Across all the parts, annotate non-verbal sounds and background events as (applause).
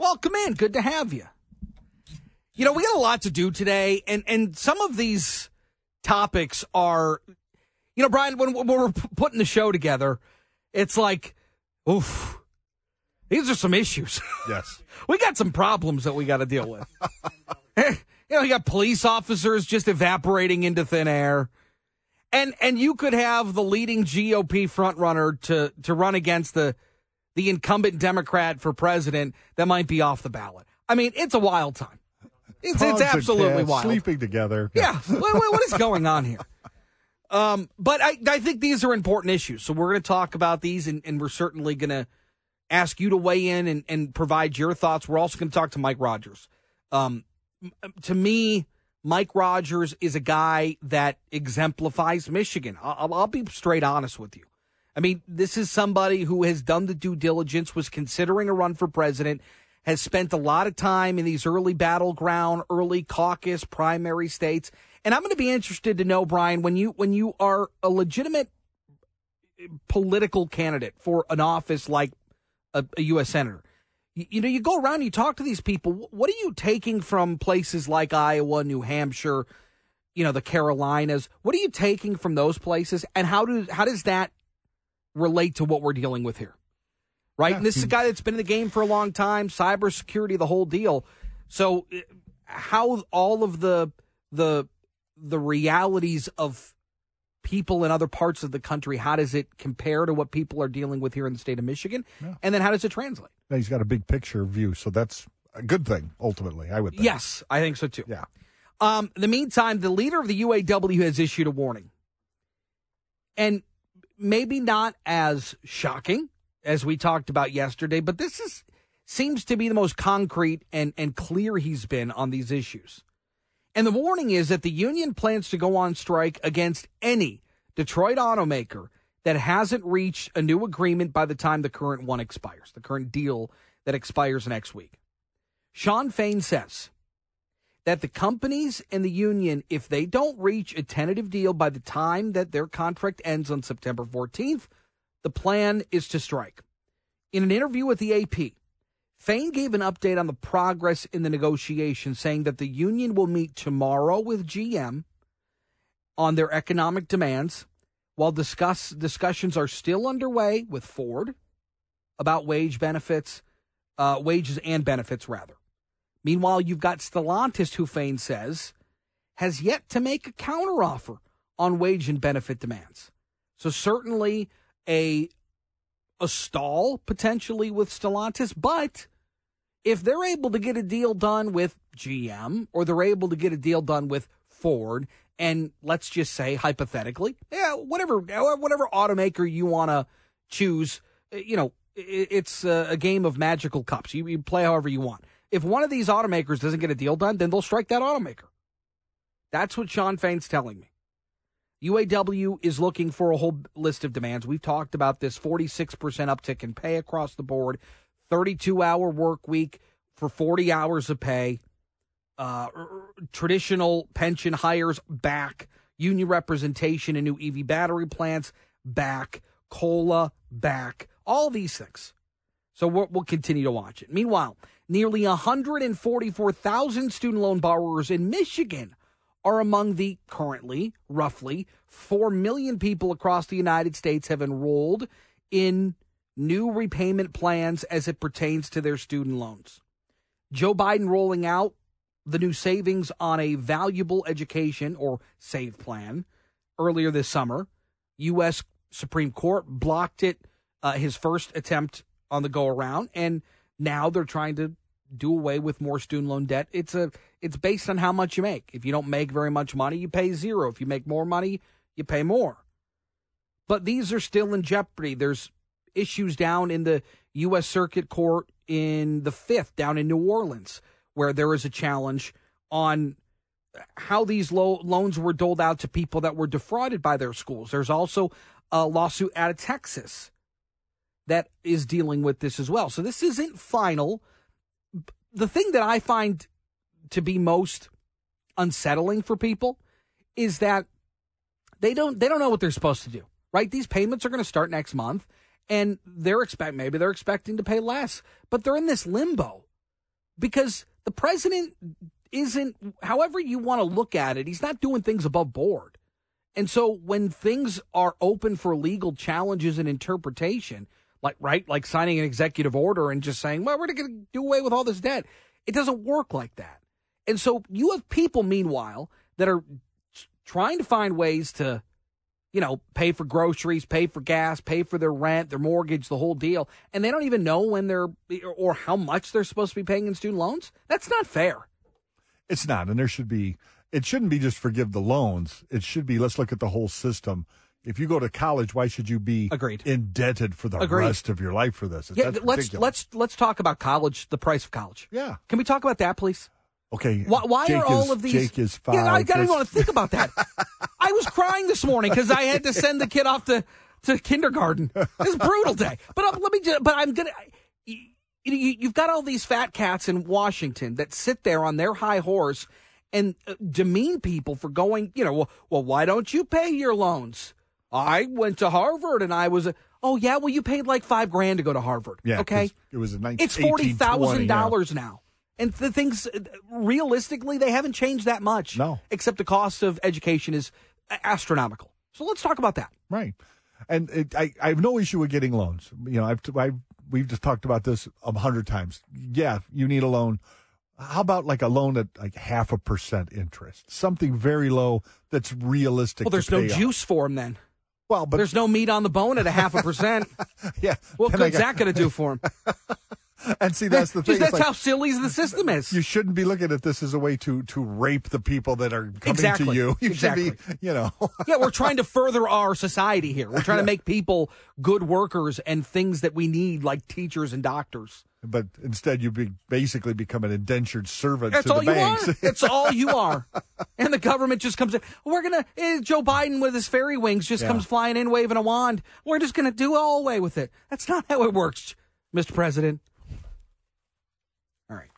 Welcome in. Good to have you. You know, we got a lot to do today, and and some of these topics are, you know, Brian, when, when we're putting the show together, it's like, oof, these are some issues. (laughs) Yes. we got some problems that we got to deal with. (laughs) you know, you got police officers just evaporating into thin air. And and you could have the leading GOP frontrunner to to run against the the incumbent Democrat for president that might be off the ballot. I mean, it's a wild time. It's, it's absolutely wild. Sleeping together. Yeah. what, what- what is going on here? Um, but I, I think these are important issues. So we're going to talk about these, and, and we're certainly going to ask you to weigh in and, and provide your thoughts. We're also going to talk to Mike Rogers. Um, to me, Mike Rogers is a guy that exemplifies Michigan. I'll, I'll be straight honest with you. I mean, this is somebody who has done the due diligence, was considering a run for president, has spent a lot of time in these early battleground, early caucus, primary states. And I'm going to be interested to know, Brian, when you when you are a legitimate political candidate for an office like a, a U.S. senator, you, you know, you go around, you talk to these people. What are you taking from places like Iowa, New Hampshire, you know, the Carolinas? What are you taking from those places, and how do how does that relate to what we're dealing with here? Right, and this is a guy that's been in the game for a long time, cybersecurity, the whole deal. So, how all of the the the realities of people in other parts of the country, how does it compare to what people are dealing with here in the state of Michigan? And then how does it translate? Now, He's got a big picture view, so that's a good thing, ultimately, I would think. Yes, I think so too. Yeah. Um, in the meantime, the leader of the UAW has issued a warning. And maybe not as shocking as we talked about yesterday, but this is seems to be the most concrete and, and clear he's been on these issues. And the warning is that the union plans to go on strike against any Detroit automaker that hasn't reached a new agreement by the time the current one expires, the current deal that expires next week. Shawn Fain says that the companies and the union, if they don't reach a tentative deal by the time that their contract ends on September 14th, the plan is to strike. In an interview with the AP, Fain gave an update on the progress in the negotiations, saying that the union will meet tomorrow with GM on their economic demands, while discuss discussions are still underway with Ford about wage benefits, uh, wages and benefits rather. Meanwhile, you've got Stellantis, who Fain says has yet to make a counteroffer on wage and benefit demands. So certainly a a stall potentially with Stellantis, but if they're able to get a deal done with GM or they're able to get a deal done with Ford, and let's just say hypothetically, yeah, whatever whatever automaker you want to choose, you know, it's a game of magical cups. You, you play however you want. If one of these automakers doesn't get a deal done, then they'll strike that automaker. That's what Shawn Fain's telling me. UAW is looking for a whole list of demands. We've talked about this 46% uptick in pay across the board, 32 hour work week for 40 hours of pay, uh, traditional pension hires back, union representation in new EV battery plants back, COLA back, all these things. So we'll continue to watch it. Meanwhile, nearly 144,000 student loan borrowers in Michigan are among the currently roughly 4 million people across the United States have enrolled in new repayment plans as it pertains to their student loans. Joe Biden rolling out the new savings on a valuable education or save plan earlier this summer. U.S. Supreme Court blocked it, uh, his first attempt on the go around, and now they're trying to do away with more student loan debt. It's a it's based on how much you make. If you don't make very much money, you pay zero. If you make more money, you pay more. But these are still in jeopardy. There's issues down in the U.S. Circuit Court in the fifth, down in New Orleans, where there is a challenge on how these lo- loans were doled out to people that were defrauded by their schools. There's also a lawsuit out of Texas that is dealing with this as well. So this isn't final. The thing that I find to be most unsettling for people is that they don't they don't know what they're supposed to do. Right? These payments are going to start next month and they're expect maybe they're expecting to pay less, but they're in this limbo. because the president isn't, however you want to look at it, he's not doing things above board. And so when things are open for legal challenges and interpretation, like right, like signing an executive order and just saying, "Well, we're going to do away with all this debt," it doesn't work like that. And so you have people, meanwhile, that are trying to find ways to, you know, pay for groceries, pay for gas, pay for their rent, their mortgage, the whole deal, and they don't even know when they're or how much they're supposed to be paying in student loans. That's not fair. It's not, and there should be. It shouldn't be just forgive the loans. It should be let's look at the whole system. If you go to college, why should you be Agreed. indebted for the Agreed. rest of your life for this? Yeah, let's ridiculous. let's let's talk about college, the price of college. Yeah. Can we talk about that, please? Okay. Why, why are all is- of these? Jake is five. Yeah, I don't even want to think about that. (laughs) I was crying this morning because I had to send the kid off to, to kindergarten. It's brutal day. But uh, let me. Just, but I'm gonna. You, you, you've got all these fat cats in Washington that sit there on their high horse and uh, demean people for going. You know, well, well, why don't you pay your loans? I went to Harvard and I was. A, oh yeah, well you paid like five grand to go to Harvard. Yeah. Okay. It was a 19, It's forty thousand 1820, dollars now, and the things realistically they haven't changed that much. No. except the cost of education is astronomical. So let's talk about that. Right. And it, I, I have no issue with getting loans. You know, I've, I've we've just talked about this a hundred times. Yeah, you need a loan. How about like a loan at like half a percent interest, something very low that's realistic. Well, there's no off. juice for them then. Well, but There's no meat on the bone at a half a percent. (laughs) yeah. What Then I good's got- that going to do for him? (laughs) And see, that's the thing. That's like, how silly the system is. you shouldn't be looking at this as a way to to rape the people that are coming Exactly. to you. (laughs) You should be, you know. yeah, we're trying to further our society here. We're trying to make people good workers and things that we need, like teachers and doctors. But instead, you be basically become an indentured servant That's to all the you banks. are. (laughs) That's all you are. And the government just comes in. We're gonna eh, Joe Biden with his fairy wings just Yeah. comes flying in, waving a wand. We're just gonna do all away with it. That's not how it works, Mr. President. All right.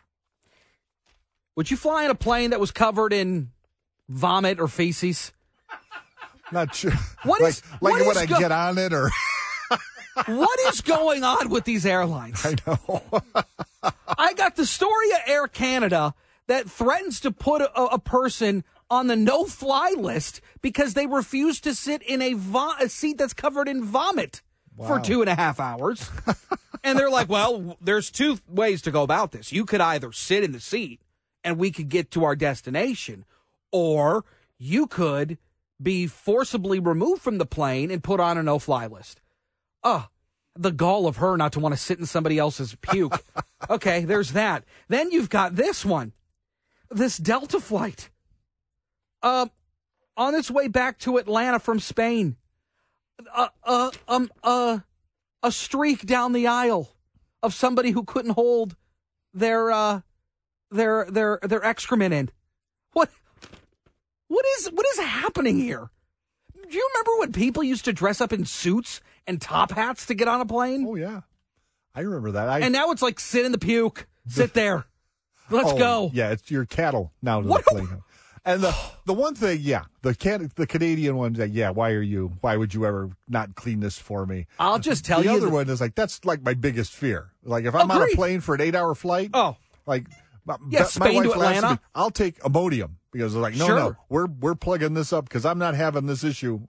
Would you fly in a plane that was covered in vomit or feces? Not sure. What like, is- like what would I go- get on it or What is going on with these airlines? I know. (laughs) I got the story of Air Canada that threatens to put a, a person on the no-fly list because they refuse to sit in a, vo- a seat that's covered in vomit for two and a half hours. (laughs) and they're like, "Well, there's two ways to go about this. You could either sit in the seat and we could get to our destination, or you could be forcibly removed from the plane and put on a no-fly list." Oh, the gall of her not to want to sit in somebody else's puke. (laughs) okay, there's that. Then you've got this one, this Delta flight, um, on its way back to Atlanta from Spain. Uh, uh, um, uh, a streak down the aisle of somebody who couldn't hold their uh, their their their excrement in. What? What is what is happening here? Do you remember when people used to dress up in suits and top hats to get on a plane? Oh yeah, I remember that. I, And now it's like sit in the puke, sit (laughs) there. Let's oh, go. Yeah, it's your cattle now to What- the plane. And the the one thing, yeah, the can the Canadian one's like, yeah, why are you? Why would you ever not clean this for me? I'll just tell the you. other the- one is like that's like my biggest fear. Like if I'm on a plane for an eight hour flight, Oh. like my, Yeah, my Spain wife to Atlanta? me, I'll take Imodium because they're like, no, Sure. no, we're we're plugging this up because I'm not having this issue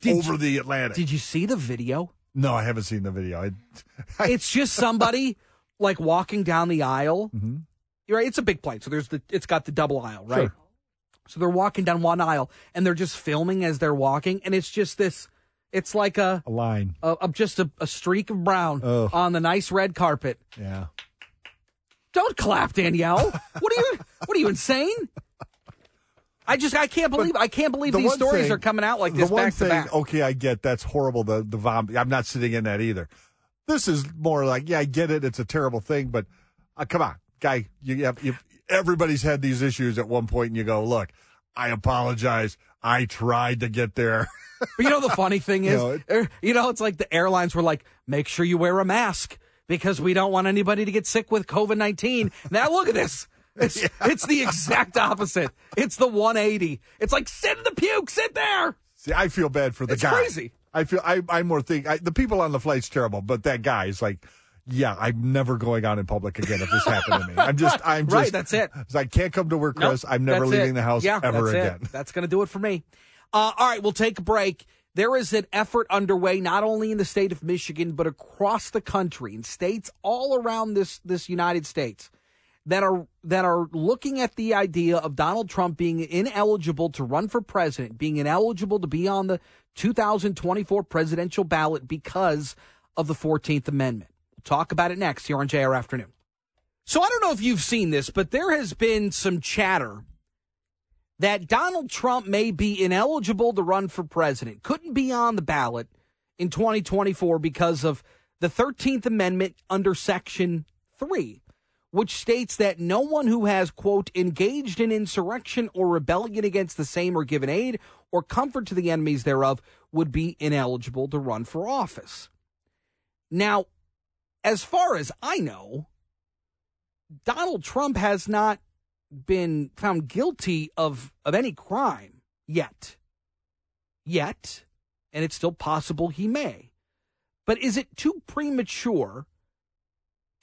Did over you- the Atlantic. Did you see the video? no, I haven't seen the video. I, (laughs) I, It's just somebody like walking down the aisle. Mhm. Right. It's a big plane, so there's the. It's got the double aisle, right? Sure. So they're walking down one aisle, and they're just filming as they're walking, and it's just this. It's like a, a line. a, a just a, a streak of brown Ugh. on the nice red carpet. Yeah. Don't clap, Danielle. What are you? What are you insane? I just I can't believe I can't believe the these stories thing- are coming out like this the one back thing, to back. okay, I get that's horrible. The the vomit. I'm not sitting in that either. This is more like, yeah, I get it. It's a terrible thing, but uh, come on, guy. You have you, everybody's had these issues at one point, and you go, look, I apologize. I tried to get there. But you know the funny thing (laughs) You is, know, it- er, you know, it's like the airlines were like, make sure you wear a mask because we don't want anybody to get sick with COVID nineteen. Now look at this. It's (laughs) it's the exact opposite. It's the 180. It's like sit in the puke, sit there. See, I feel bad for the It's guy. crazy. I feel I I more think I, the people on the flight's terrible, but that guy is like, yeah, I'm never going out in public again if this happened to me. (laughs) I'm just, I'm just, right. That's it. (laughs) I can't come to work, Chris. Nope, I'm never leaving it. the house yeah, ever that's again. It. That's going to do it for me. Uh, all right, we'll take a break. There is an effort underway, not only in the state of Michigan, but across the country in states all around this this United States that are that are looking at the idea of Donald Trump being ineligible to run for president, being ineligible to be on the 2024 presidential ballot because of the 14th Amendment. We'll talk about it next here on JR Afternoon. So I don't know if you've seen this, but there has been some chatter that Donald Trump may be ineligible to run for president, couldn't be on the ballot in 2024 because of the 13th Amendment under Section 3, which states that no one who has, quote, engaged in insurrection or rebellion against the same or given aid or comfort to the enemies thereof would be ineligible to run for office. Now, as far as I know, Donald Trump has not been found guilty of, of any crime yet. Yet. And it's still possible he may. But is it too premature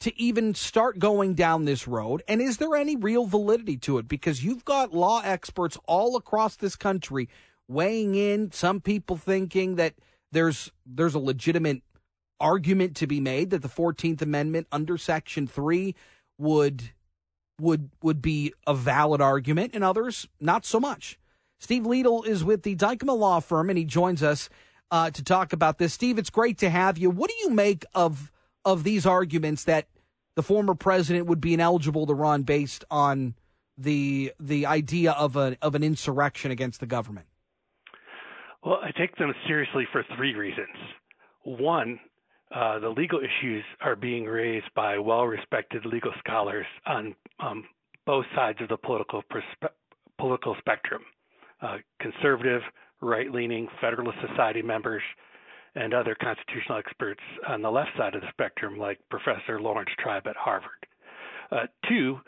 to even start going down this road? And is there any real validity to it? Because you've got law experts all across this country weighing in, some people thinking that there's there's a legitimate argument to be made that the 14th Amendment under Section 3 would would would be a valid argument, and others not so much. Steve Liedel is with the Dykema Law Firm, and he joins us uh, to talk about this. Steve, it's great to have you. What do you make of of these arguments that the former president would be ineligible to run based on the the idea of a of an insurrection against the government? Well, I take them seriously for three reasons. One, uh, the legal issues are being raised by well-respected legal scholars on um, both sides of the political perspe- political spectrum: uh, conservative, right-leaning Federalist Society members, and other constitutional experts on the left side of the spectrum, like Professor Laurence Tribe at Harvard. Uh, two,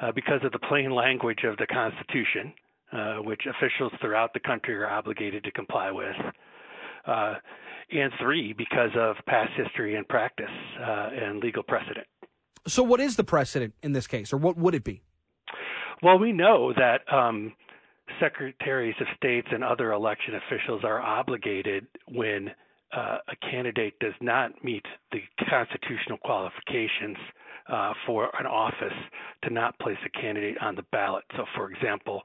uh, because of the plain language of the Constitution, uh, which officials throughout the country are obligated to comply with. Uh, and three, because of past history and practice uh, and legal precedent. So, what is the precedent in this case, or what would it be? Well, we know that um, secretaries of states and other election officials are obligated when uh, a candidate does not meet the constitutional qualifications uh, for an office to not place a candidate on the ballot. So, for example,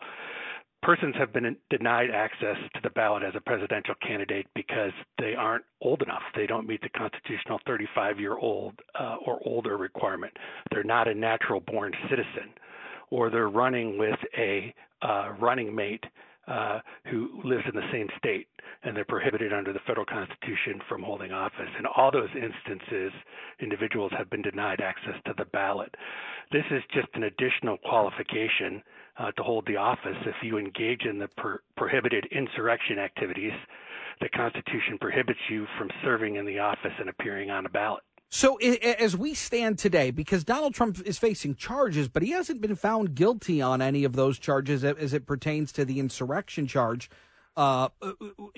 persons have been denied access to the ballot as a presidential candidate because they aren't old enough. They don't meet the constitutional 35 year old uh, or older requirement. They're not a natural born citizen, or they're running with a uh, running mate uh, who lives in the same state and they're prohibited under the federal constitution from holding office. In all those instances, individuals have been denied access to the ballot. This is just an additional qualification uh, to hold the office if you engage in the per- prohibited insurrection activities. The Constitution prohibits you from serving in the office and appearing on a ballot. So, as we stand today, because Donald Trump is facing charges, but he hasn't been found guilty on any of those charges as it pertains to the insurrection charge. Uh,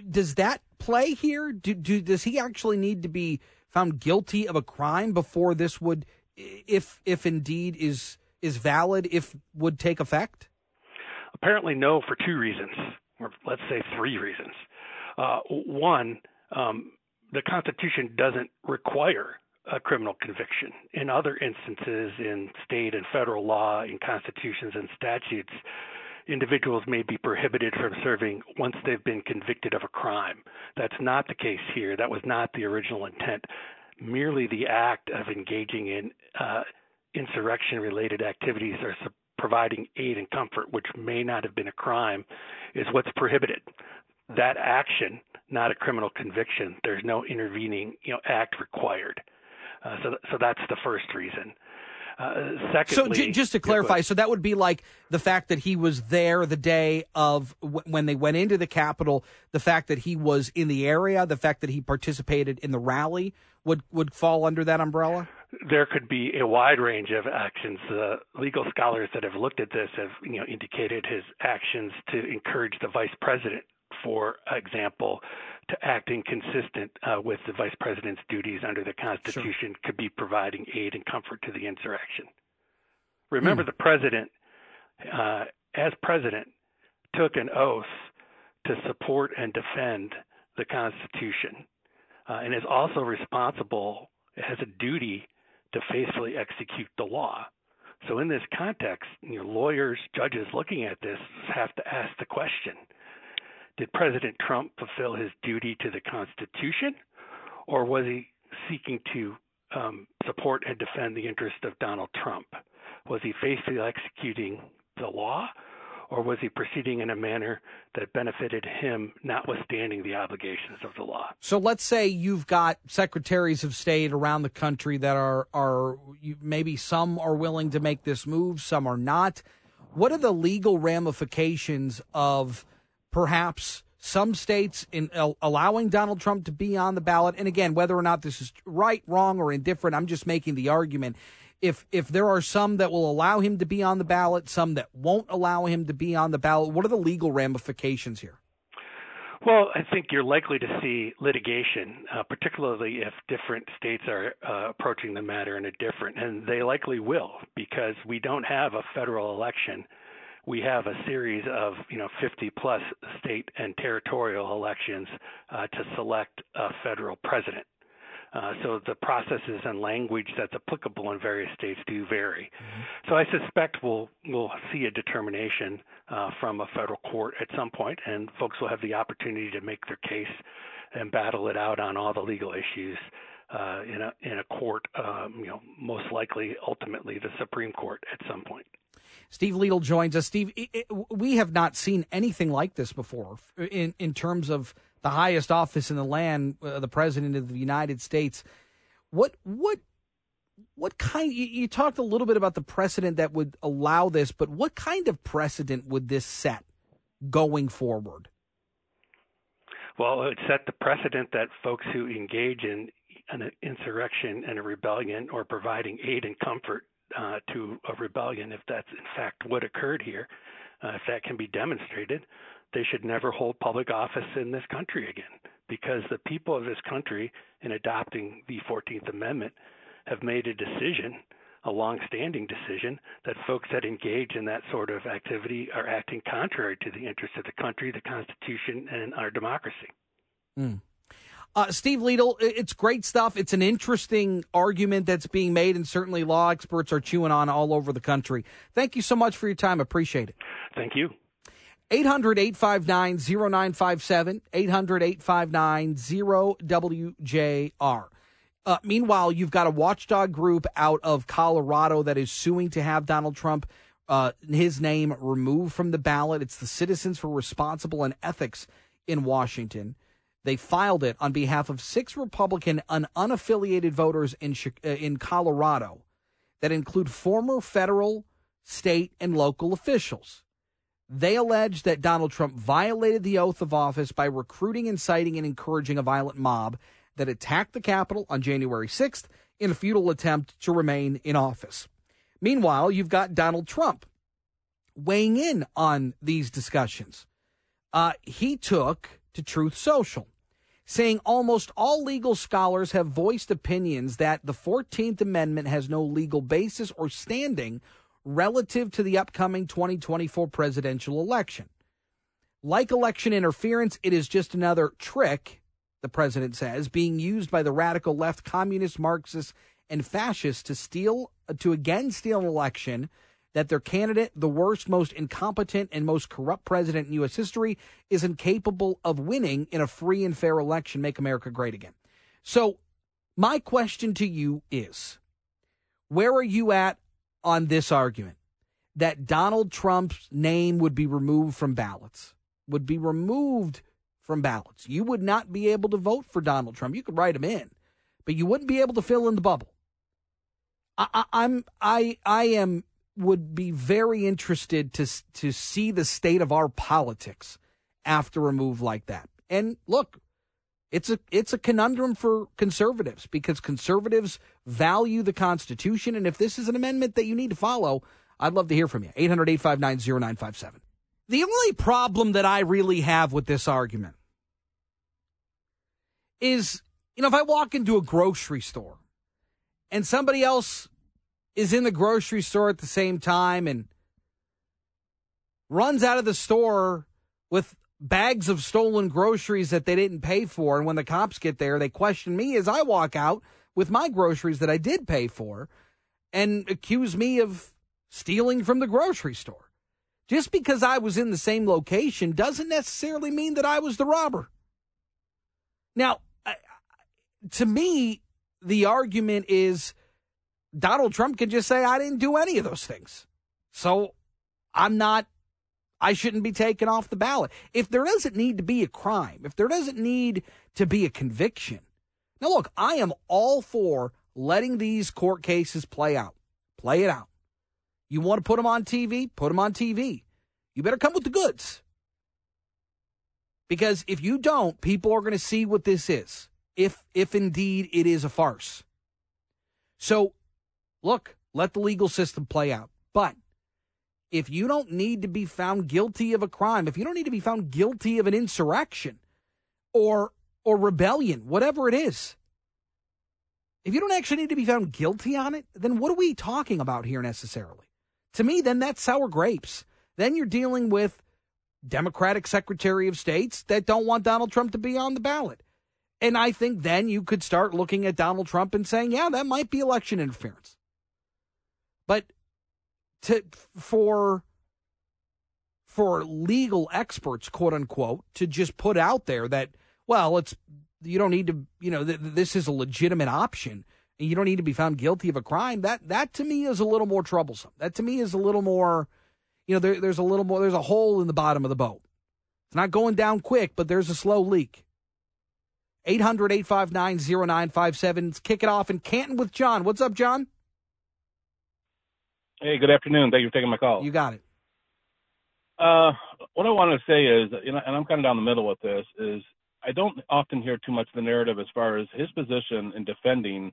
does that play here? Do, do, does he actually need to be found guilty of a crime before this would, if if indeed is is valid, if would take effect? Apparently, no, for two reasons, or let's say three reasons. Uh, one, um, the Constitution doesn't require a criminal conviction. In other instances, in state and federal law, in constitutions and statutes, individuals may be prohibited from serving once they've been convicted of a crime. That's not the case here. That was not the original intent. Merely the act of engaging in uh, insurrection related activities or su- providing aid and comfort, which may not have been a crime, is what's prohibited. That action, not a criminal conviction, there's no intervening you know, act required. Uh, so, so that's the first reason. Uh, secondly, so j- just to clarify, so that would be like the fact that he was there the day of w- when they went into the Capitol, the fact that he was in the area, the fact that he participated in the rally would would fall under that umbrella. There could be a wide range of actions. Uh, legal scholars that have looked at this have you know indicated his actions to encourage the vice president for example, to acting consistent uh, with the vice president's duties under the Constitution sure. could be providing aid and comfort to the insurrection. Remember, mm. the president, uh, as president, took an oath to support and defend the Constitution uh, and is also responsible, has a duty to faithfully execute the law. So, in this context, you know, lawyers, judges looking at this have to ask the question Did President Trump fulfill his duty to the Constitution, or was he seeking to um, support and defend the interest of Donald Trump? Was he faithfully executing the law, or was he proceeding in a manner that benefited him, notwithstanding the obligations of the law? So let's say you've got secretaries of state around the country that are are maybe some are willing to make this move, some are not. What are the legal ramifications of perhaps some states in allowing Donald Trump to be on the ballot? And again, whether or not this is right, wrong, or indifferent, I'm just making the argument if if there are some that will allow him to be on the ballot, some that won't allow him to be on the ballot, what are the legal ramifications here? Well, I think you're likely to see litigation, uh, particularly if different states are uh, approaching the matter in a different, and they likely will because we don't have a federal election. We have a series of, you know, 50 plus state and territorial elections uh, to select a federal president. Uh, so the processes and language that's applicable in various states do vary. Mm-hmm. So I suspect we'll we'll see a determination uh, from a federal court at some point, and folks will have the opportunity to make their case and battle it out on all the legal issues uh, in a in a court. Um, you know, most likely, ultimately, the Supreme Court at some point. Steve Liedel joins us. Steve, it, it, we have not seen anything like this before in in terms of the highest office in the land, uh, the president of the United States. What what what kind? You, you, talked a little bit about the precedent that would allow this, but what kind of precedent would this set going forward? Well, it set the precedent that folks who engage in an insurrection and a rebellion or providing aid and comfort uh, to a rebellion, if that's in fact what occurred here, uh, if that can be demonstrated, they should never hold public office in this country again because the people of this country, in adopting the 14th Amendment, have made a decision, a long-standing decision, that folks that engage in that sort of activity are acting contrary to the interests of the country, the Constitution, and our democracy. Mm. Uh, Steve Liedel, it's great stuff. It's an interesting argument that's being made, and certainly law experts are chewing on all over the country. Thank you so much for your time. Appreciate it. Thank you. 800 859 0957, 800 859 0WJR. Uh, meanwhile, you've got a watchdog group out of Colorado that is suing to have Donald Trump, uh, his name removed from the ballot. It's the Citizens for Responsible and Ethics in Washington. They filed it on behalf of six Republican and unaffiliated voters in uh, in Colorado that include former federal, state, and local officials. They allege that Donald Trump violated the oath of office by recruiting, inciting, and encouraging a violent mob that attacked the Capitol on January 6th in a futile attempt to remain in office. Meanwhile, you've got Donald Trump weighing in on these discussions. Uh, he took to Truth Social, saying almost all legal scholars have voiced opinions that the 14th Amendment has no legal basis or standing relative to the upcoming 2024 presidential election. Like election interference, it is just another trick, the president says, being used by the radical left, communist, Marxists, and fascists to steal, to again steal an election that their candidate, the worst, most incompetent, and most corrupt president in U.S. history, is incapable of winning in a free and fair election, make America great again. So, my question to you is where are you at on this argument that Donald Trump's name would be removed from ballots, would be removed from ballots. You would not be able to vote for Donald Trump. You could write him in, but you wouldn't be able to fill in the bubble. I, I'm I I am would be very interested to to see the state of our politics after a move like that. And look, it's a it's a conundrum for conservatives because conservatives value the Constitution, and if this is an amendment that you need to follow, I'd love to hear from you. 800 859 0957. The only problem that I really have with this argument is, you know, if I walk into a grocery store and somebody else is in the grocery store at the same time and runs out of the store with bags of stolen groceries that they didn't pay for. And when the cops get there, they question me as I walk out with my groceries that I did pay for and accuse me of stealing from the grocery store. Just because I was in the same location doesn't necessarily mean that I was the robber. Now, to me, the argument is Donald Trump can just say, I didn't do any of those things. So I'm not, I shouldn't be taken off the ballot. If there doesn't need to be a crime, if there doesn't need to be a conviction. Now, look, I am all for letting these court cases play out. Play it out. You want to put them on TV? Put them on TV. You better come with the goods. Because if you don't, people are going to see what this is if if indeed it is a farce. So, look, let the legal system play out. But if you don't need to be found guilty of a crime, if you don't need to be found guilty of an insurrection or or rebellion, whatever it is, if you don't actually need to be found guilty on it, then what are we talking about here necessarily? To me, then that's sour grapes. Then you're dealing with Democratic Secretary of States that don't want Donald Trump to be on the ballot. And I think then you could start looking at Donald Trump and saying, yeah, that might be election interference. But to for for legal experts, quote unquote, to just put out there that, well, it's you don't need to, you know, th- this is a legitimate option and you don't need to be found guilty of a crime. That that to me is a little more troublesome. That to me is a little more, you know, there, there's a little more. There's a hole in the bottom of the boat. It's not going down quick, but there's a slow leak. 800 859 0957. Let's kick it off in Canton with John. What's up, John? Hey, good afternoon. Thank you for taking my call. You got it. Uh, what I want to say is, you know, and I'm kind of down the middle with this, is I don't often hear too much of the narrative as far as his position in defending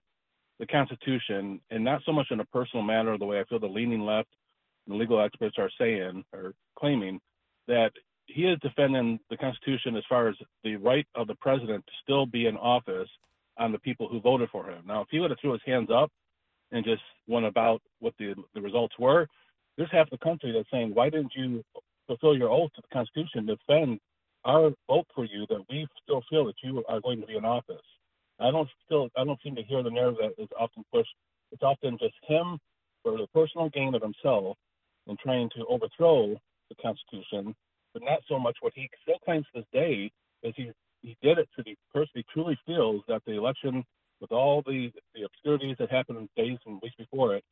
the Constitution, and not so much in a personal manner, the way I feel the leaning left and the legal experts are saying or claiming that he is defending the Constitution as far as the right of the president to still be in office on the people who voted for him. Now, if he would have threw his hands up and just went about what the the results were, there's half the country that's saying, why didn't you fulfill your oath to the Constitution, defend our vote for you that we still feel that you are going to be in office? I don't still I don't seem to hear the narrative that is often pushed. It's often just him for the personal gain of himself and trying to overthrow the Constitution but not so much what he still claims to this day is he he did it to the person he truly feels that the election, with all the the obscurities that happened in days and weeks before it,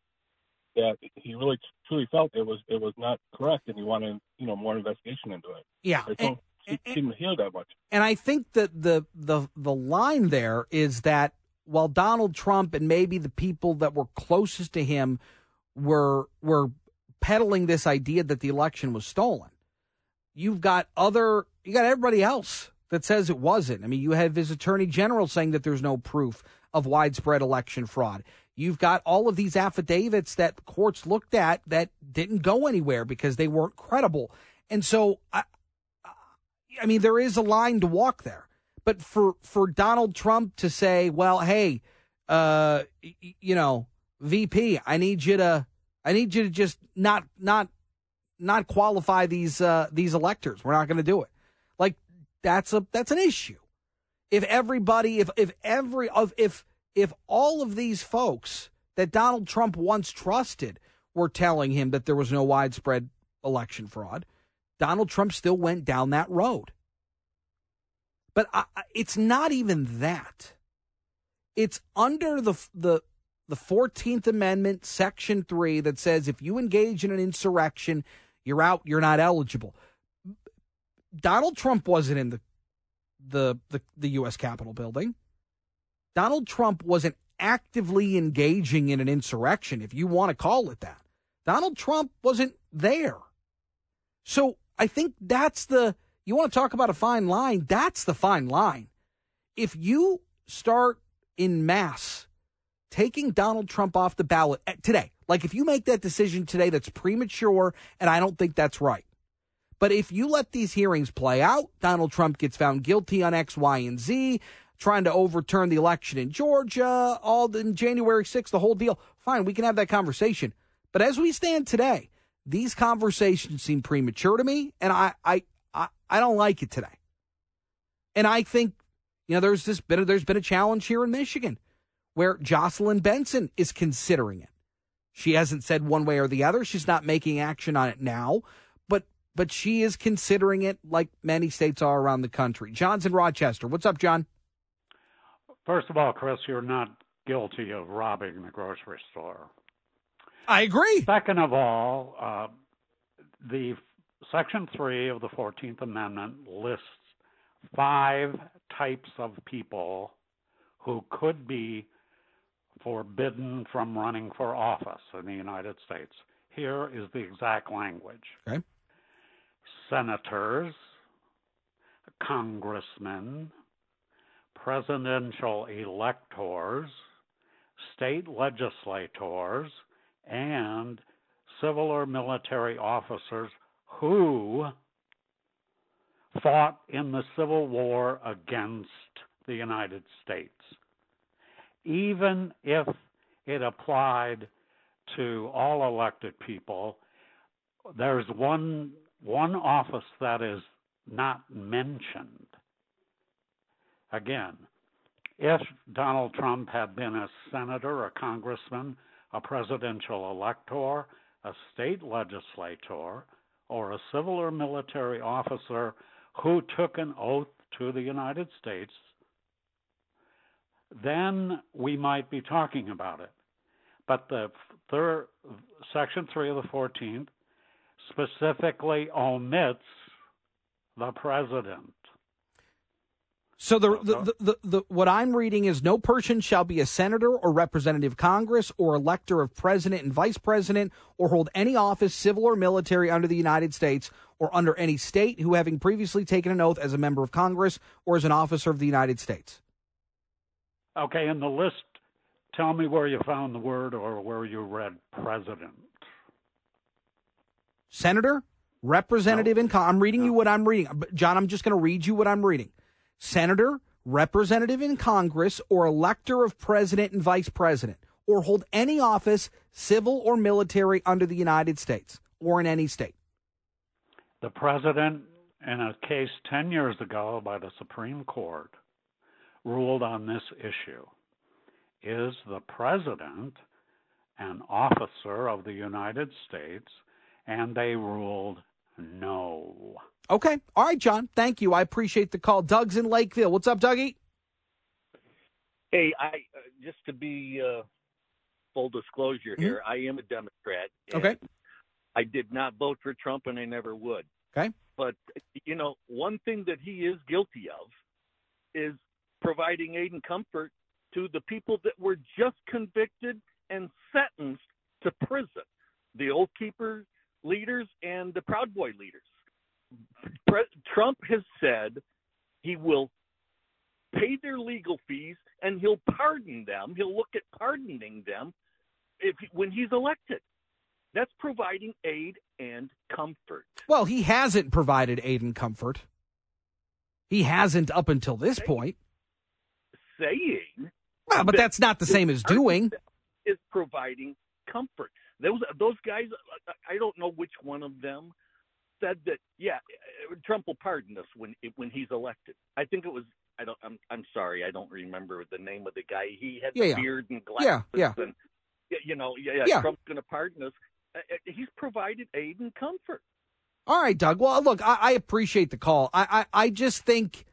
that he really truly felt it was it was not correct, and he wanted you know more investigation into it. Yeah, I don't and, seem to hear that much. And I think that the the the line there is that while Donald Trump and maybe the people that were closest to him were were peddling this idea that the election was stolen you've got other, you got everybody else that says it wasn't. I mean, you have his attorney general saying that there's no proof of widespread election fraud. You've got all of these affidavits that courts looked at that didn't go anywhere because they weren't credible. And so, I, I mean, there is a line to walk there. But for, for Donald Trump to say, well, hey, uh, you know, VP, I need you to, I need you to just not, not not qualify these uh, these electors. We're not going to do it. That's a that's an issue. If everybody, if if every of if if all of these folks that Donald Trump once trusted were telling him that there was no widespread election fraud, Donald Trump still went down that road. But I, it's not even that. It's under the the the 14th Amendment, Section 3, that says if you engage in an insurrection, you're out. You're not eligible. Donald Trump wasn't in the the the, the U.S. Capitol building. Donald Trump wasn't actively engaging in an insurrection, if you want to call it that. Donald Trump wasn't there. So I think that's the you want to talk about a fine line. That's the fine line. If you start in mass taking Donald Trump off the ballot eh, today, like if you make that decision today, that's premature, and I don't think that's right. But if you let these hearings play out, Donald Trump gets found guilty on X, Y, and Z, trying to overturn the election in Georgia, all in January 6th, the whole deal. Fine, we can have that conversation. But as we stand today, these conversations seem premature to me, and I, I, I, I don't like it today. And I think, you know, there's this there's been a challenge here in Michigan where Jocelyn Benson is considering it. She hasn't said one way or the other. She's not making action on it now, but she is considering it like many states are around the country. John's in Rochester. What's up, John? First of all, Chris, you're not guilty of robbing the grocery store. I agree. Second of all, uh, the Section 3 of the 14th Amendment lists five types of people who could be forbidden from running for office in the United States. Here is the exact language okay. Senators, congressmen, presidential electors, state legislators, and civil or military officers who fought in the Civil War against the United States. Even if it applied to all elected people, there's one one office that is not mentioned. Again, if Donald Trump had been a senator, a congressman, a presidential elector, a state legislator, or a civil or military officer who took an oath to the United States, then we might be talking about it. But the third, Section 3 of the 14th specifically omits the president. So the, the, uh-huh. the, the, what I'm reading is no person shall be a senator or representative of Congress or elector of president and vice president or hold any office, civil or military, under the United States or under any state who having previously taken an oath as a member of Congress or as an officer of the United States. Okay, in the list, tell me where you found the word or where you read president. Senator, representative, no. and con- I'm reading no. you what I'm reading. John, I'm just going to read you what I'm reading senator, representative in Congress, or elector of president and vice president, or hold any office, civil or military, under the United States or in any state. The president, in a case 10 years ago by the Supreme Court, ruled on this issue. Is the president an officer of the United States? And they ruled no. Okay. All right, John. Thank you. I appreciate the call. Doug's in Lakeville. What's up, Dougie? Hey, I uh, just to be uh, full disclosure mm-hmm. here, I am a Democrat. Okay. I did not vote for Trump, and I never would. Okay. But you know, one thing that he is guilty of is providing aid and comfort to the people that were just convicted and sentenced to prison, the Oath Keeper leaders and the Proud Boy leaders. Trump has said he will pay their legal fees and he'll pardon them. He'll look at pardoning them if when he's elected. That's providing aid and comfort. Well, he hasn't provided aid and comfort. He hasn't up until this saying, point. Saying, well, but that that's not the same as doing. Is providing comfort. Those those guys. I don't know which one of them said that yeah, Trump will pardon us when when he's elected. I think it was I don't I'm I'm sorry I don't remember the name of the guy. He had yeah, the yeah. beard and glasses. Yeah, yeah. And, you know, yeah, yeah. Trump's going to pardon us. Uh, uh, he's provided aid and comfort. All right, Doug. Well, look, I, I appreciate the call. I, I, I just think,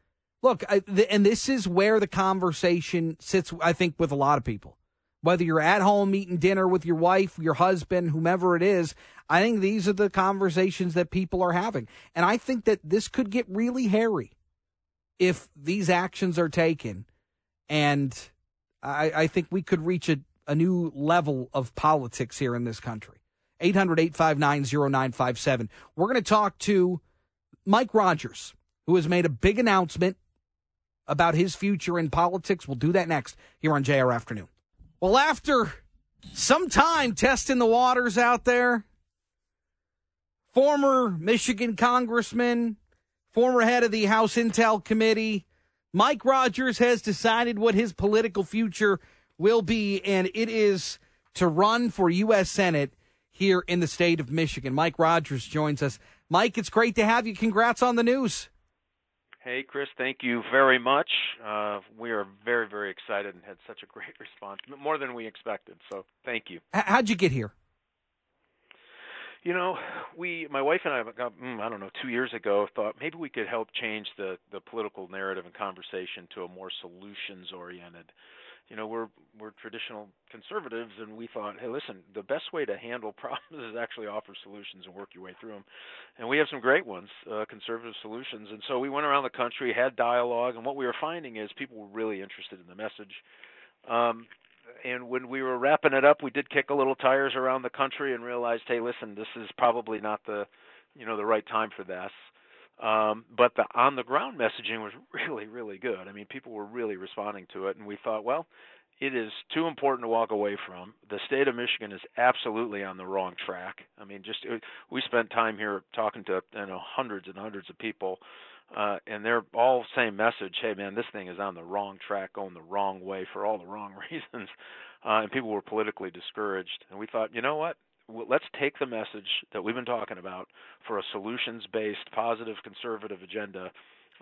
look, I, the, and this is where the conversation sits. I think with a lot of people whether you're at home eating dinner with your wife, your husband, whomever it is, I think these are the conversations that people are having. And I think that this could get really hairy if these actions are taken. And I, I think we could reach a, a new level of politics here in this country. 800 859 0957. We're going to talk to Mike Rogers, who has made a big announcement about his future in politics. We'll do that next here on JR Afternoon. Well, after some time testing the waters out there, former Michigan congressman, former head of the House Intel Committee. Mike Rogers has decided what his political future will be, and it is to run for U.S. Senate here in the state of Michigan. Mike Rogers joins us. Mike, it's great to have you. Congrats on the news. Hey, Chris, thank you very much. Uh, we are very, very excited and had such a great (laughs) response, more than we expected. So, thank you. How'd you get here? You know, we, my wife and I, mm, I don't know, two years ago, thought maybe we could help change the the political narrative and conversation to a more solutions oriented you know we're we're traditional conservatives and we thought hey listen the best way to handle (laughs) problems is actually offer solutions and work your way through them and we have some great ones uh, conservative solutions. And so we went around the country had dialogue and what we were finding is people were really interested in the message. Um, and when we were wrapping it up we did kick a little tires around the country and realized hey listen this is probably not the you know the right time for this um, but the on the ground messaging was (laughs) really, really good. I mean, people were really responding to it, and we thought, well, it is too important to walk away from. The state of Michigan is absolutely on the wrong track. I mean, just uh, we spent time here talking to you know hundreds and hundreds of people, uh, and they're all same message. Hey, man, this thing is on the wrong track, going the wrong way for all the wrong (laughs) reasons, uh, and people were politically discouraged. And we thought, you know what? Let's take the message that we've been talking about for a solutions-based, positive, conservative agenda,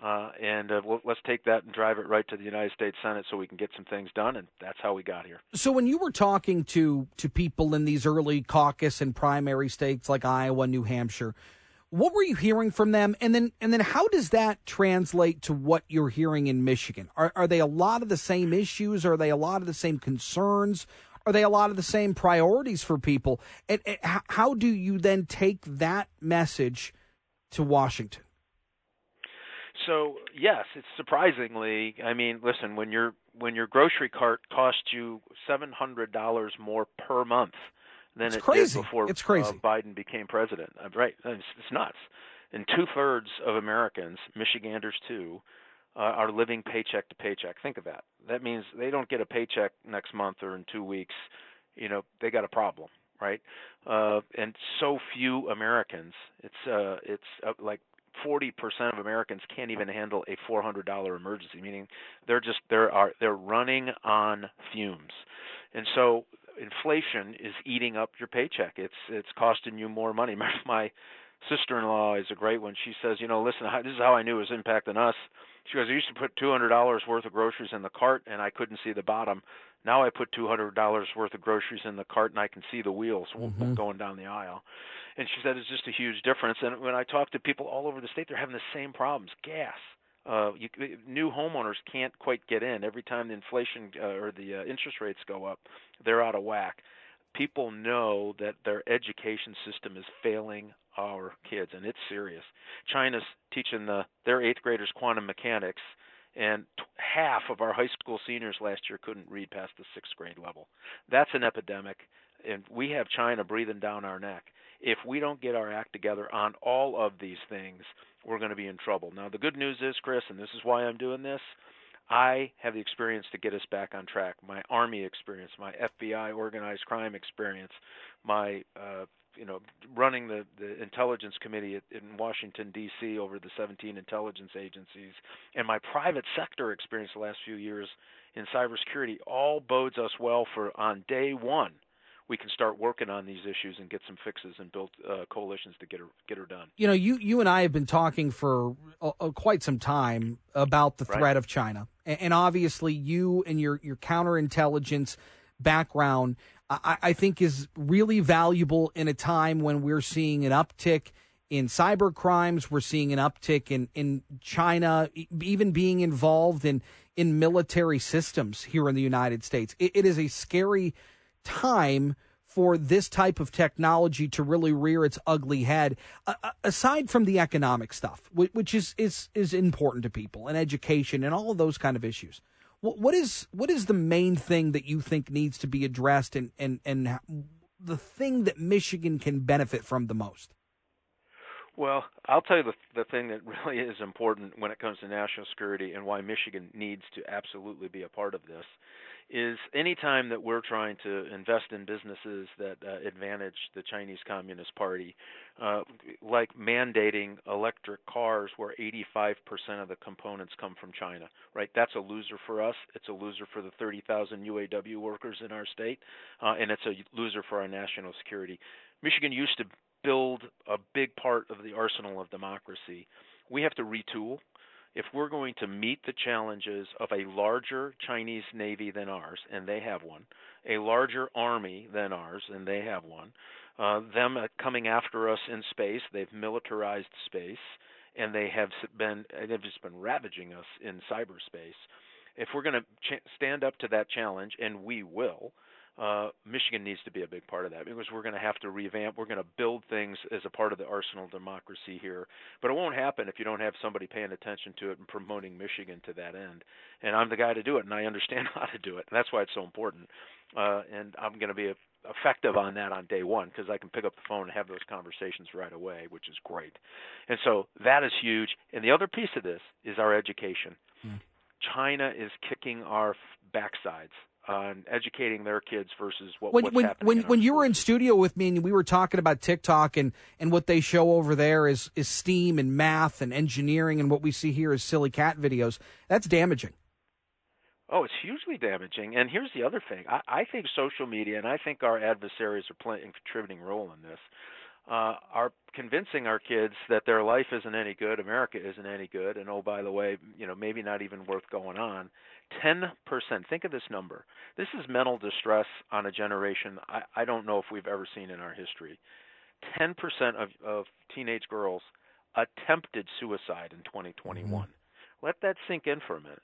uh, and uh, we'll, let's take that and drive it right to the United States Senate so we can get some things done. And that's how we got here. So, when you were talking to to people in these early caucus and primary states like Iowa, New Hampshire, what were you hearing from them? And then, and then, how does that translate to what you're hearing in Michigan? Are are they a lot of the same issues? Are they a lot of the same concerns? Are they a lot of the same priorities for people? And, and how do you then take that message to Washington? So yes, it's surprisingly. I mean, listen, when your when your grocery cart costs you seven hundred dollars more per month than it's it crazy. did before it's crazy. Uh, Biden became president, uh, right? It's, it's nuts. And two thirds of Americans, Michiganders too, uh, are living paycheck to paycheck. Think of that. That means they don't get a paycheck next month or in two weeks. You know, they got a problem, right? Uh, and so few Americans. It's uh, it's uh, like 40% of Americans can't even handle a $400 emergency. Meaning, they're just they're are they're running on fumes, and so inflation is eating up your paycheck. It's it's costing you more money. (laughs) My sister-in-law is a great one. She says, you know, listen, this is how I knew it was impacting us. She goes, I used to put two hundred dollars worth of groceries in the cart and I couldn't see the bottom. Now I put two hundred dollars worth of groceries in the cart and I can see the wheels mm-hmm. going down the aisle. And she said it's just a huge difference. And when I talk to people all over the state, they're having the same problems. Gas. Uh, you, new homeowners can't quite get in. Every time the inflation uh, or the uh, interest rates go up, they're out of whack people know that their education system is failing our kids, and it's serious. China's teaching the their eighth graders quantum mechanics, and t- half of our high school seniors last year couldn't read past the sixth grade level. That's an epidemic, and we have China breathing down our neck. If we don't get our act together on all of these things, we're going to be in trouble. Now, the good news is, Chris, and this is why I'm doing this. I have the experience to get us back on track. My Army experience, my FBI organized crime experience, my uh, you know running the the intelligence committee at, in Washington D.C. over the 17 intelligence agencies, and my private sector experience the last few years in cybersecurity all bodes us well for on day one we can start working on these issues and get some fixes and build uh, coalitions to get her get her done. You know, you you and I have been talking for uh, uh quite some time about the threat right. of China, and, and, obviously you and your your counterintelligence background, I, I think, is really valuable in a time when we're seeing an uptick in cyber crimes. We're seeing an uptick in, in China even being involved in, in military systems here in the United States. it, it is a scary time for this type of technology to really rear its ugly head uh, aside from the economic stuff which is is is important to people and education and all of those kind of issues what is what is the main thing that you think needs to be addressed and and and the thing that Michigan can benefit from the most? Well, I'll tell you the the thing that really is important when it comes to national security and why Michigan needs to absolutely be a part of this is anytime that we're trying to invest in businesses that uh, advantage the Chinese Communist Party, uh, like mandating electric cars where 85% of the components come from China, right? That's a loser for us. It's a loser for the 30,000 UAW workers in our state, uh, and it's a loser for our national security. Michigan used to build a big part of the arsenal of democracy. We have to retool if we're going to meet the challenges of a larger Chinese Navy than ours, and they have one, a larger Army than ours, and they have one, uh, them coming after us in space, they've militarized space, and they have been they've just been ravaging us in cyberspace. If we're going to ch- stand up to that challenge, and we will, uh, Michigan needs to be a big part of that because we're going to have to revamp. We're going to build things as a part of the arsenal of democracy here. But it won't happen if you don't have somebody paying attention to it and promoting Michigan to that end. And I'm the guy to do it, and I understand (laughs) how to do it. And that's why it's so important. Uh, and I'm going to be effective on that on day one because I can pick up the phone and have those conversations right away, which is great. And so that is huge. And the other piece of this is our education. Mm. China is kicking our backsides on educating their kids versus what when when when, when you were in studio with me and we were talking about TikTok and and what they show over there is is STEAM and math and engineering and what we see here is silly cat videos. That's damaging. Oh, it's hugely damaging. And here's the other thing: I, I think social media, and I think our adversaries are playing a contributing role in this, uh, are convincing our kids that their life isn't any good, America isn't any good, and oh, by the way, you know, maybe not even worth going on. 10%. Think of this number. This is mental distress on a generation I, I don't know if we've ever seen in our history. 10% of, of teenage girls attempted suicide in 2021. Mm-hmm. Let that sink in for a minute.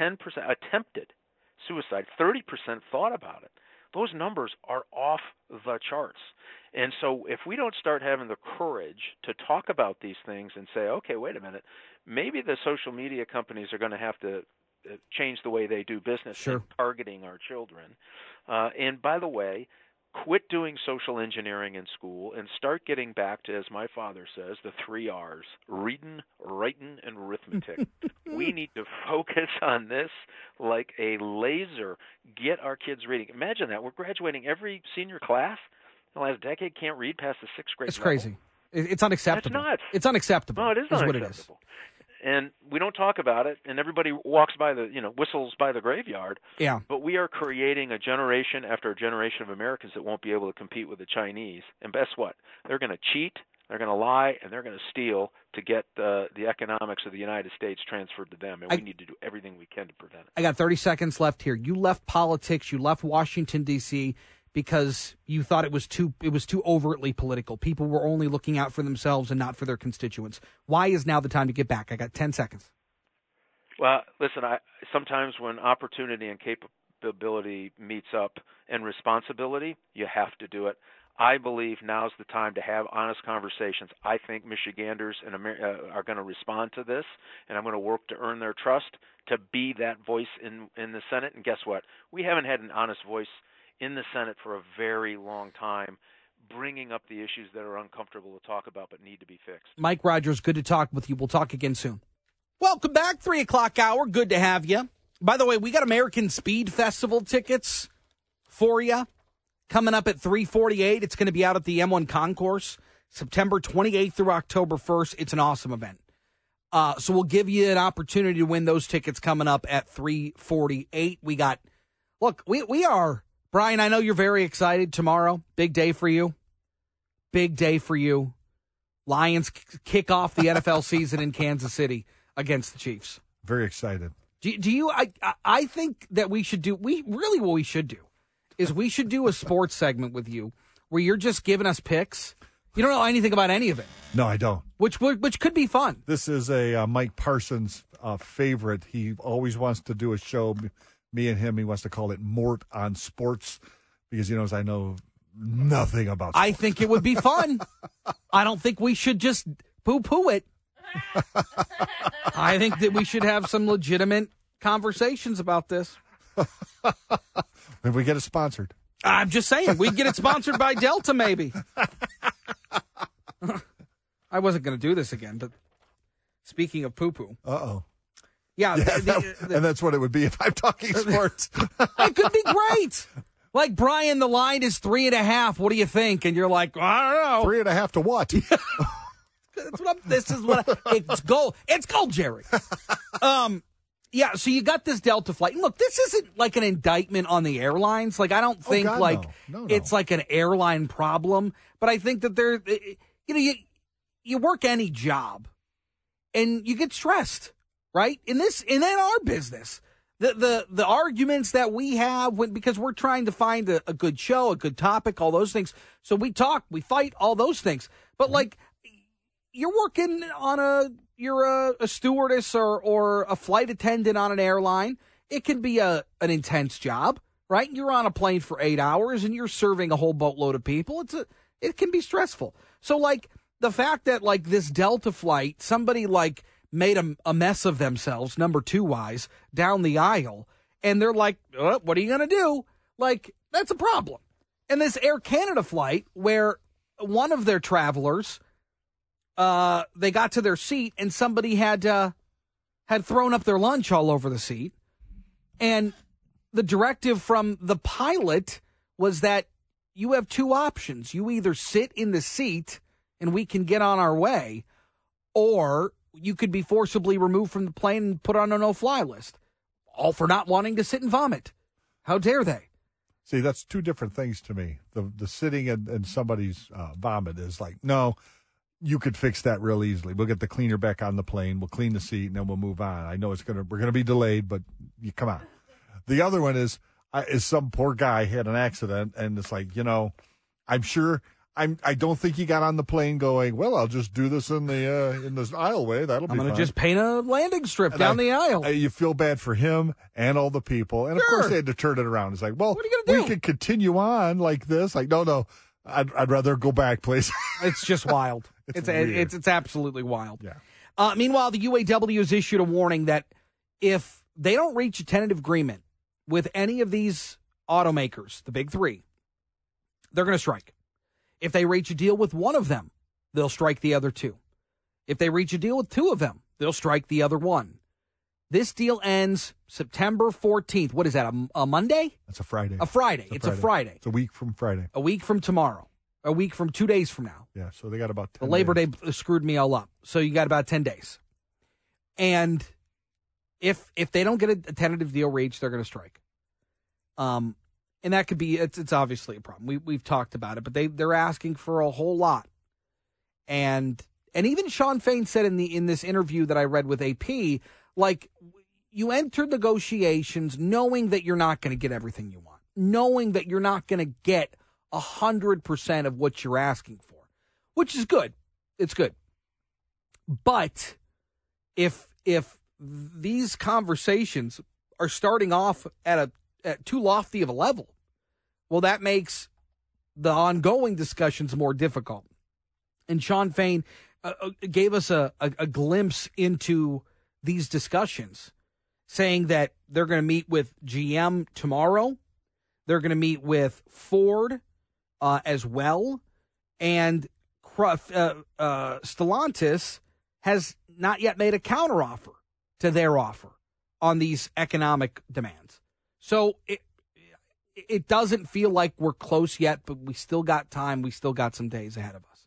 10% attempted suicide, 30% thought about it. Those numbers are off the charts. And so if we don't start having the courage to talk about these things and say, okay, wait a minute, maybe the social media companies are going to have to uh, change the way they do business sure. targeting our children. Uh, and by the way, quit doing social engineering in school and start getting back to, as my father says, the three R's reading, writing, and arithmetic. (laughs) we need to focus on this like a laser. Get our kids reading. Imagine that. We're graduating every senior class in the last decade can't read past the sixth grade. It's level. crazy. It's unacceptable. That's nuts. It's unacceptable. No, it is is unacceptable. what it is and we don't talk about it and everybody walks by the you know whistles by the graveyard yeah but we are creating a generation after a generation of americans that won't be able to compete with the chinese and guess what they're going to cheat they're going to lie and they're going to steal to get uh, the economics of the United States transferred to them, and I, we need to do everything we can to prevent it. I got 30 seconds left here. You left politics. You left Washington D.C. because you thought it was too it was too overtly political. People were only looking out for themselves and not for their constituents. Why is now the time to get back? I got 10 seconds. Well, listen, I sometimes when opportunity and capability meets up and responsibility, you have to do it. I believe now's the time to have honest conversations. I think Michiganders and Amer- uh, are going to respond to this, and I'm going to work to earn their trust to be that voice in in the Senate. And guess what? We haven't had an honest voice in the Senate for a very long time, bringing up the issues that are uncomfortable to talk about but need to be fixed. Mike Rogers, good to talk with you. We'll talk again soon. Welcome back, three o'clock hour. Good to have you. By the way, we got American Speed Festival tickets for you coming up at 348. It's going to be out at the M1 Concourse September 28th through October 1st. It's an awesome event. Uh, so we'll give you an opportunity to win those tickets coming up at 348. We got, look, we, we are, Brian, I know you're very excited tomorrow. Big day for you. Big day for you. Lions kick off the NFL (laughs) season in Kansas City against the Chiefs. Very excited. Do, do you? I I think that we should do. We really what we should do is we should do a sports segment with you where you're just giving us picks. You don't know anything about any of it. No, I don't. Which which could be fun. This is a uh, Mike Parsons uh, favorite. He always wants to do a show. Me and him. He wants to call it Mort on Sports because he knows I know nothing about. Sports. I think it would be (laughs) fun. I don't think we should just poo poo it. I think that we should have some legitimate conversations about this. (laughs) Maybe we get it sponsored. I'm just saying, we get it sponsored by Delta, maybe. (laughs) I wasn't going to do this again, but speaking of poo poo, Uh oh. Yeah, Yeah, the- the- that- uh, the- and that's what it would be if I'm talking (laughs) sports. it could be great. Like Brian, the line is three and a half. What do you think? And you're like, I don't know. Three and a half to what? (laughs) That's what I'm, this is what I, it's gold. It's gold, Jerry. Um, yeah. So you got this Delta flight. And look, this isn't like an indictment on the airlines. Like I don't Oh, think God, like no. No, no. it's like an airline problem. But I think that there, eh, eh, you know, you you work any job, and you get stressed, right? In this, in in our business. The, the the arguments that we have when because we're trying to find a, a good show, a good topic, all those things. So we talk, we fight, all those things. But Mm-hmm. like you're working on a you're a, a stewardess or or a flight attendant on an airline. It can be a an intense job, right? You're on a plane for eight hours and you're serving a whole boatload of people. It's a it can be stressful. So like the fact that like this Delta flight, somebody like made a, a mess of themselves, number two wise, down the aisle, and they're like, uh, "What are you gonna do?" Like that's a problem. And this Air Canada flight, where one of their travelers uh, they got to their seat and somebody had uh, had thrown up their lunch all over the seat, and the directive from the pilot was that you have two options: you either sit in the seat and we can get on our way, or you could be forcibly removed from the plane and put on a no-fly list. All for not wanting to sit and vomit. How dare they? See, that's two different things to me. The the sitting and, somebody's uh, vomit is like, no, you could fix that real easily. We'll get the cleaner back on the plane. We'll clean the seat and then we'll move on. I know it's gonna we're gonna be delayed, but you come on. The other one is is some poor guy had an accident and it's like you know, I'm sure. I'm. I don't think he got on the plane going. Well, I'll just do this in the uh, in this aisleway. That'll be. I'm going to fine." just paint a landing strip And down I- the aisle. Uh, you feel bad for him and all the people, and of course they had to turn it around. It's like, well, What are you gonna we could continue on like this. Like, no, no, I'd, I'd rather go back, please. (laughs) It's just wild. (laughs) It's it's it's it's absolutely wild. Yeah. Uh, meanwhile, the UAW has issued a warning that if they don't reach a tentative agreement with any of these automakers, the big three, they're going to strike. If they reach a deal with one of them, they'll strike the other two. If they reach a deal with two of them, they'll strike the other one. This deal ends September 14th. What is that, a, a Monday? It's a Friday. A Friday. It's, a Friday. It's a week from Friday. A week from tomorrow. A week from two days from now. Yeah, so they got about The 10 Labor days. Day screwed me all up. So you got about 10 days. And if if they don't get a, a tentative deal reached, they're going to strike. Um and that could be it's it's obviously a problem. We we've talked about it, but they they're asking for a whole lot. And and even Shawn Fain said in the in this interview that I read with AP, like you enter negotiations knowing that you're not going to get everything you want, knowing that you're not going to get a hundred percent of what you're asking for, which is good. It's good. But if if these conversations are starting off at a at too lofty of a level, well, that makes the ongoing discussions more difficult. And Shawn Fain uh, uh, gave us a, a, a glimpse into these discussions, saying that they're going to meet with GM tomorrow. They're going to meet with Ford uh, as well. And uh, uh, Stellantis has not yet made a counteroffer to their offer on these economic demands. So it it doesn't feel like we're close yet, but we still got time. We still got some days ahead of us.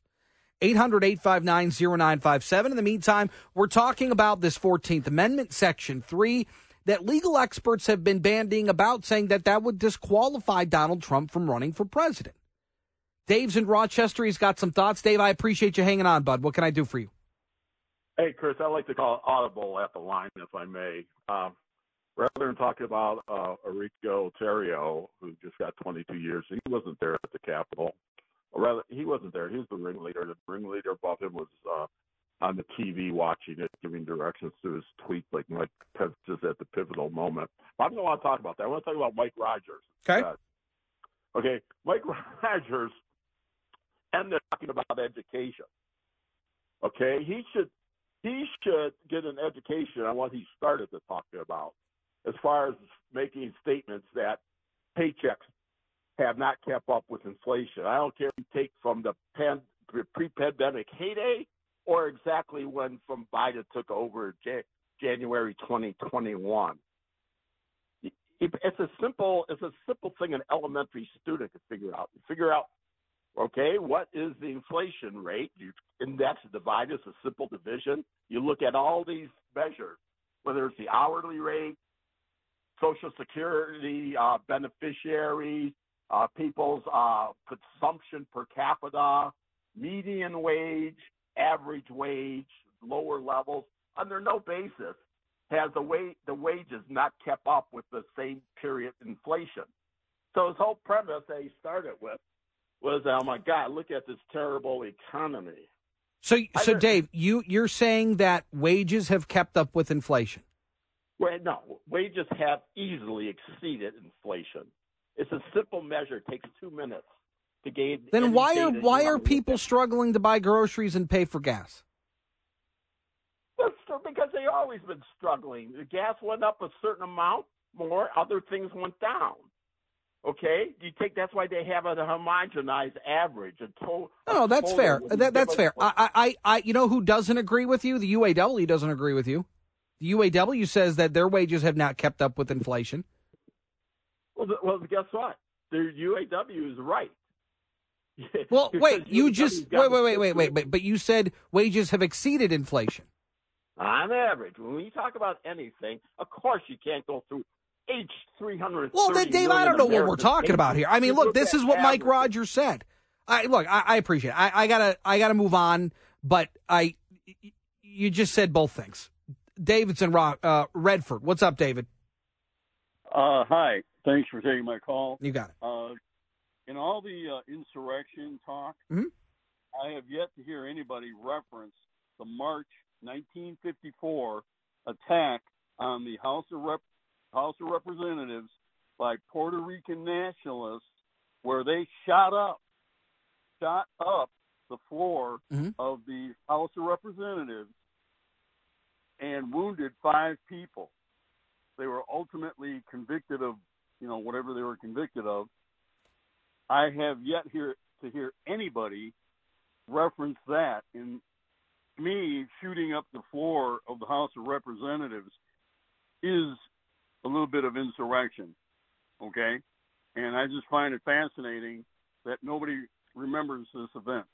800 859 0957. In the meantime, we're talking about this 14th Amendment, Section 3, that legal experts have been bandying about, saying that that would disqualify Donald Trump from running for president. Dave's in Rochester. He's got some thoughts. Dave, I appreciate you hanging on, bud. What can I do for you? Hey, Chris, I'd like to call audible at the line, if I may. Um, rather than talking about uh, Enrico Tarrio, who just got 22 years, he wasn't there at the Capitol. Or rather, he wasn't there. He was the ringleader. The ringleader above him was uh, on the TV watching it, giving directions to his tweets like Mike Pence is at the pivotal moment. But I don't want to talk about that. I want to talk about Mike Rogers. Okay. Uh, okay, Mike (laughs) Rogers ended talking about education. Okay, he should he should get an education on what he started to talk about, as far as making statements that paychecks have not kept up with inflation. I don't care if you take from the pan, pre-pandemic heyday or exactly when from Biden took over Jan- January 2021. It's a simple it's a simple thing an elementary student can figure out. You figure out okay, what is the inflation rate? You index divide is a simple division. You look at all these measures, whether it's the hourly rate, Social Security uh, beneficiaries, uh, people's uh, consumption per capita, median wage, average wage, lower levels, under no basis has the wage the wages not kept up with the same period inflation. So his whole premise that he started with was, oh my God, look at this terrible economy. So, so Dave, you you're saying that wages have kept up with inflation? Well, no, wages have easily exceeded inflation. It's a simple measure; it takes two minutes to gain. Then why are why are people struggling to buy groceries and pay for gas? because they've always been struggling. The gas went up a certain amount more, other things went down. Okay, do you take that's why they have a homogenized average. A to, no, no, that's fair. That, that's fair. I, I, I, you know who doesn't agree with you? The UAW doesn't agree with you. The UAW says that their wages have not kept up with inflation. Well, well, guess what? The UAW is right. (laughs) Well, wait, you just wait, wait, wait, wait, wait, wait, but you said wages have exceeded inflation. On average, when you talk about anything, of course you can't go through H three hundred. Well, then, Dave, I don't know what we're talking about here. I mean, look, this is what Mike Rogers said. I look, I, I appreciate. It. I, I gotta, I gotta move on. But I, you just said both things. Davidson, uh, Redford. What's up, David? Uh, hi. Thanks for taking my call. You got it. Uh, in all the uh, insurrection talk, mm-hmm. I have yet to hear anybody reference the March 1954 attack on the House of Rep- House of Representatives by Puerto Rican nationalists, where they shot up, shot up the floor mm-hmm. of the House of Representatives and wounded five people. They were ultimately convicted of, you know, whatever they were convicted of. I have yet here to hear anybody reference that in me shooting up the floor of the House of Representatives is a little bit of insurrection, okay? And I just find it fascinating that nobody remembers this event.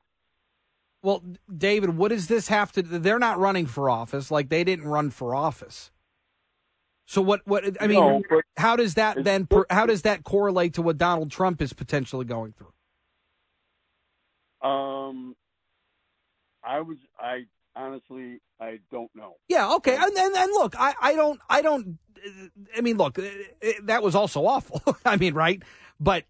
Well, David, what does this have to? They're not running for office. Like they didn't run for office. So what? What I mean, no, how does that then? How does that correlate to what Donald Trump is potentially going through? Um, I was I honestly I don't know. Yeah. Okay. And and, and look, I I don't I don't. I mean, look, it, that was also awful. (laughs) I mean, right? But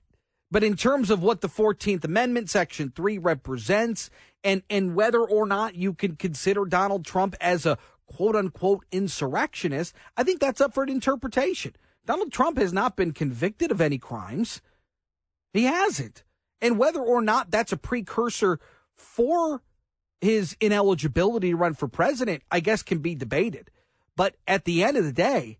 but in terms of what the Fourteenth Amendment, Section Three represents, and and whether or not you can consider Donald Trump as a quote unquote insurrectionist, I think that's up for interpretation. Donald Trump has not been convicted of any crimes. He hasn't. And whether or not that's a precursor for his ineligibility to run for president, I guess, can be debated. But at the end of the day,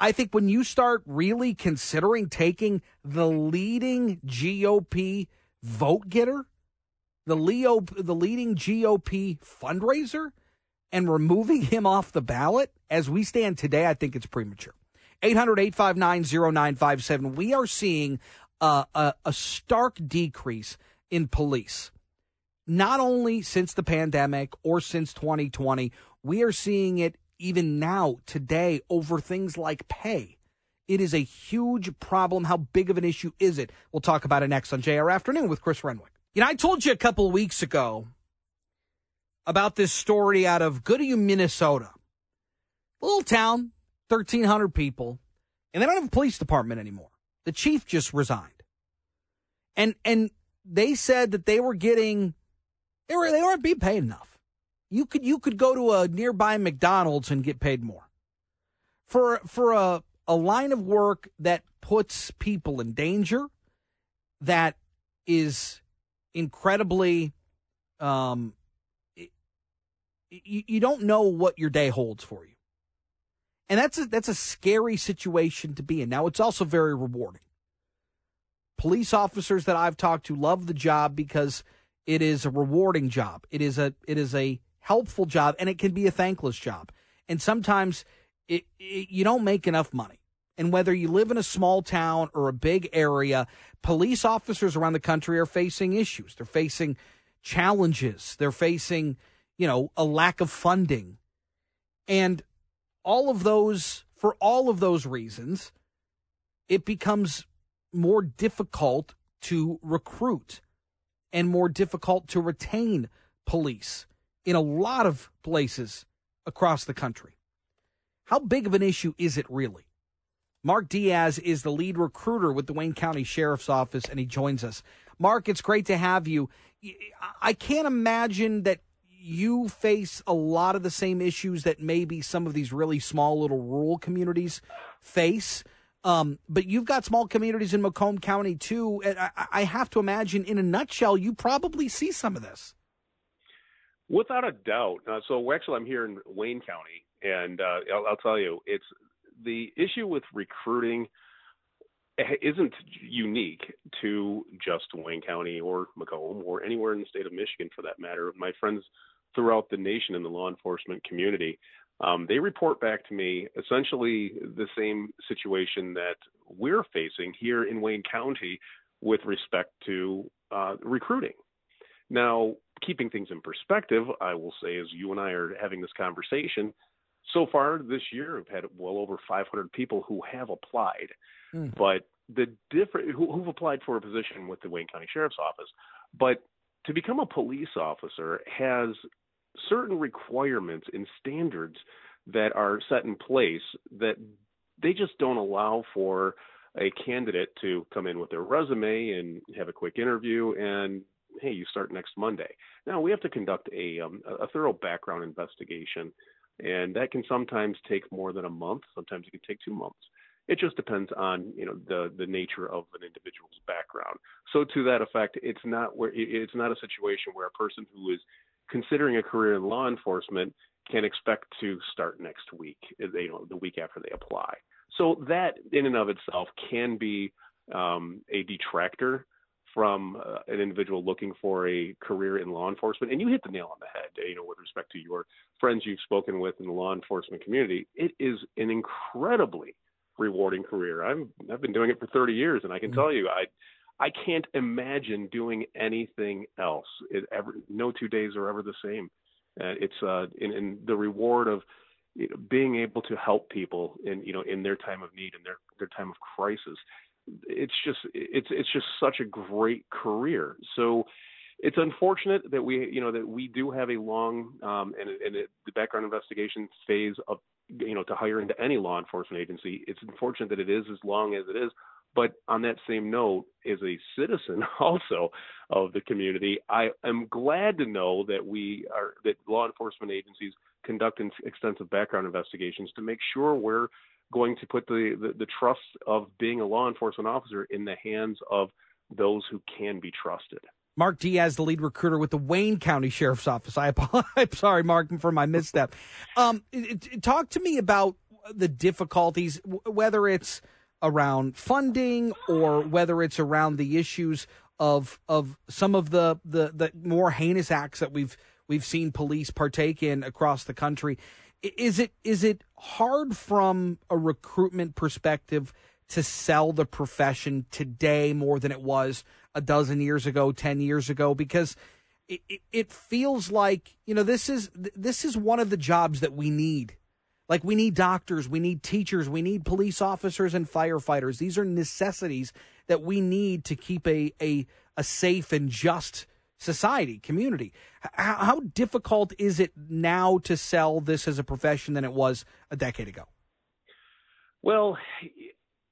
I think when you start really considering taking the leading GOP vote getter, the Leo, the leading GOP fundraiser, and removing him off the ballot as we stand today, I think it's premature. 800 859 0957. We are seeing a, a stark decrease in police not only since the pandemic or since 2020, we are seeing it even now, today, over things like pay. It is a huge problem. How big of an issue is it? We'll talk about it next on JR Afternoon with Chris Renwick. You know, I told you a couple weeks ago about this story out of Goodhue, Minnesota. A little town, 1,300 people, and they don't have a police department anymore. The chief just resigned. And, and they said that they were getting they were they weren't being paid enough. You could you could go to a nearby McDonald's and get paid more. For for a a line of work that puts people in danger, that is incredibly um you, you don't know what your day holds for you. And that's a, that's a scary situation to be in. Now, it's also very rewarding. Police officers that I've talked to love the job because It is a rewarding job. It is a it is a helpful job, and it can be a thankless job. And sometimes it, it, you don't make enough money. And whether you live in a small town or a big area, police officers around the country are facing issues. They're facing challenges. They're facing, you know, a lack of funding. And all of those, for all of those reasons, it becomes more difficult to recruit and more difficult to retain police in a lot of places across the country. How big of an issue is it really? Mark Diaz is the lead recruiter with the Wayne County Sheriff's Office, and he joins us. Mark, it's great to have you. I can't imagine that you face a lot of the same issues that maybe some of these really small little rural communities face. Um, but you've got small communities in Macomb County too. And I, I have to imagine, in a nutshell, you probably see some of this. Without a doubt. Uh, so actually, I'm here in Wayne County, and uh, I'll, I'll tell you, it's the issue with recruiting isn't unique to just Wayne County or Macomb or anywhere in the state of Michigan for that matter. My friends throughout the nation in the law enforcement community, um, they report back to me essentially the same situation that we're facing here in Wayne County with respect to uh, recruiting. Now, keeping things in perspective, I will say, as you and I are having this conversation, so far this year, I've had well over 500 people who have applied. Mm. But the different who, who've applied for a position with the Wayne County Sheriff's Office, but to become a police officer has certain requirements and standards that are set in place that they just don't allow for a candidate to come in with their resume and have a quick interview and hey you start next monday now we have to conduct a um, a thorough background investigation and that can sometimes take more than a month. Sometimes it can take two months. It just depends on you know the the nature of an individual's background. So to that effect, it's not where it's not a situation where a person who is considering a career in law enforcement can expect to start next week, you know, the week after they apply. So that in and of itself can be um, a detractor from uh, an individual looking for a career in law enforcement. And you hit the nail on the head, you know, with respect to your friends you've spoken with in the law enforcement community. It is an incredibly rewarding career. I'm I've been doing it for 30 years, and I can mm-hmm. tell you, I I can't imagine doing anything else. It ever no two days are ever the same. Uh, it's uh, in, in the reward of you know, being able to help people in you know in their time of need and their their time of crisis it's just it's it's just such a great career. So it's unfortunate that we you know that we do have a long um, and, and it, the background investigation phase of you know to hire into any law enforcement agency. It's unfortunate that it is as long as it is. But on that same note, as a citizen (laughs) also of the community, I am glad to know that we are that law enforcement agencies conduct extensive background investigations to make sure we're going to put the, the, the trust of being a law enforcement officer in the hands of those who can be trusted. Mark Diaz, the lead recruiter with the Wayne County Sheriff's Office. I apologize. (laughs) I'm sorry, Mark, for my misstep. Um, talk to me about the difficulties, whether it's around funding or whether it's around the issues of of some of the, the, the more heinous acts that we've we've seen police partake in across the country. Is it is it hard from a recruitment perspective to sell the profession today more than it was a dozen years ago, ten years ago? Because it, it, it feels like you know this is this is one of the jobs that we need. Like we need doctors, we need teachers, we need police officers and firefighters. These are necessities that we need to keep a a, a safe and just society, community. How, how difficult is it now to sell this as a profession than it was a decade ago? Well,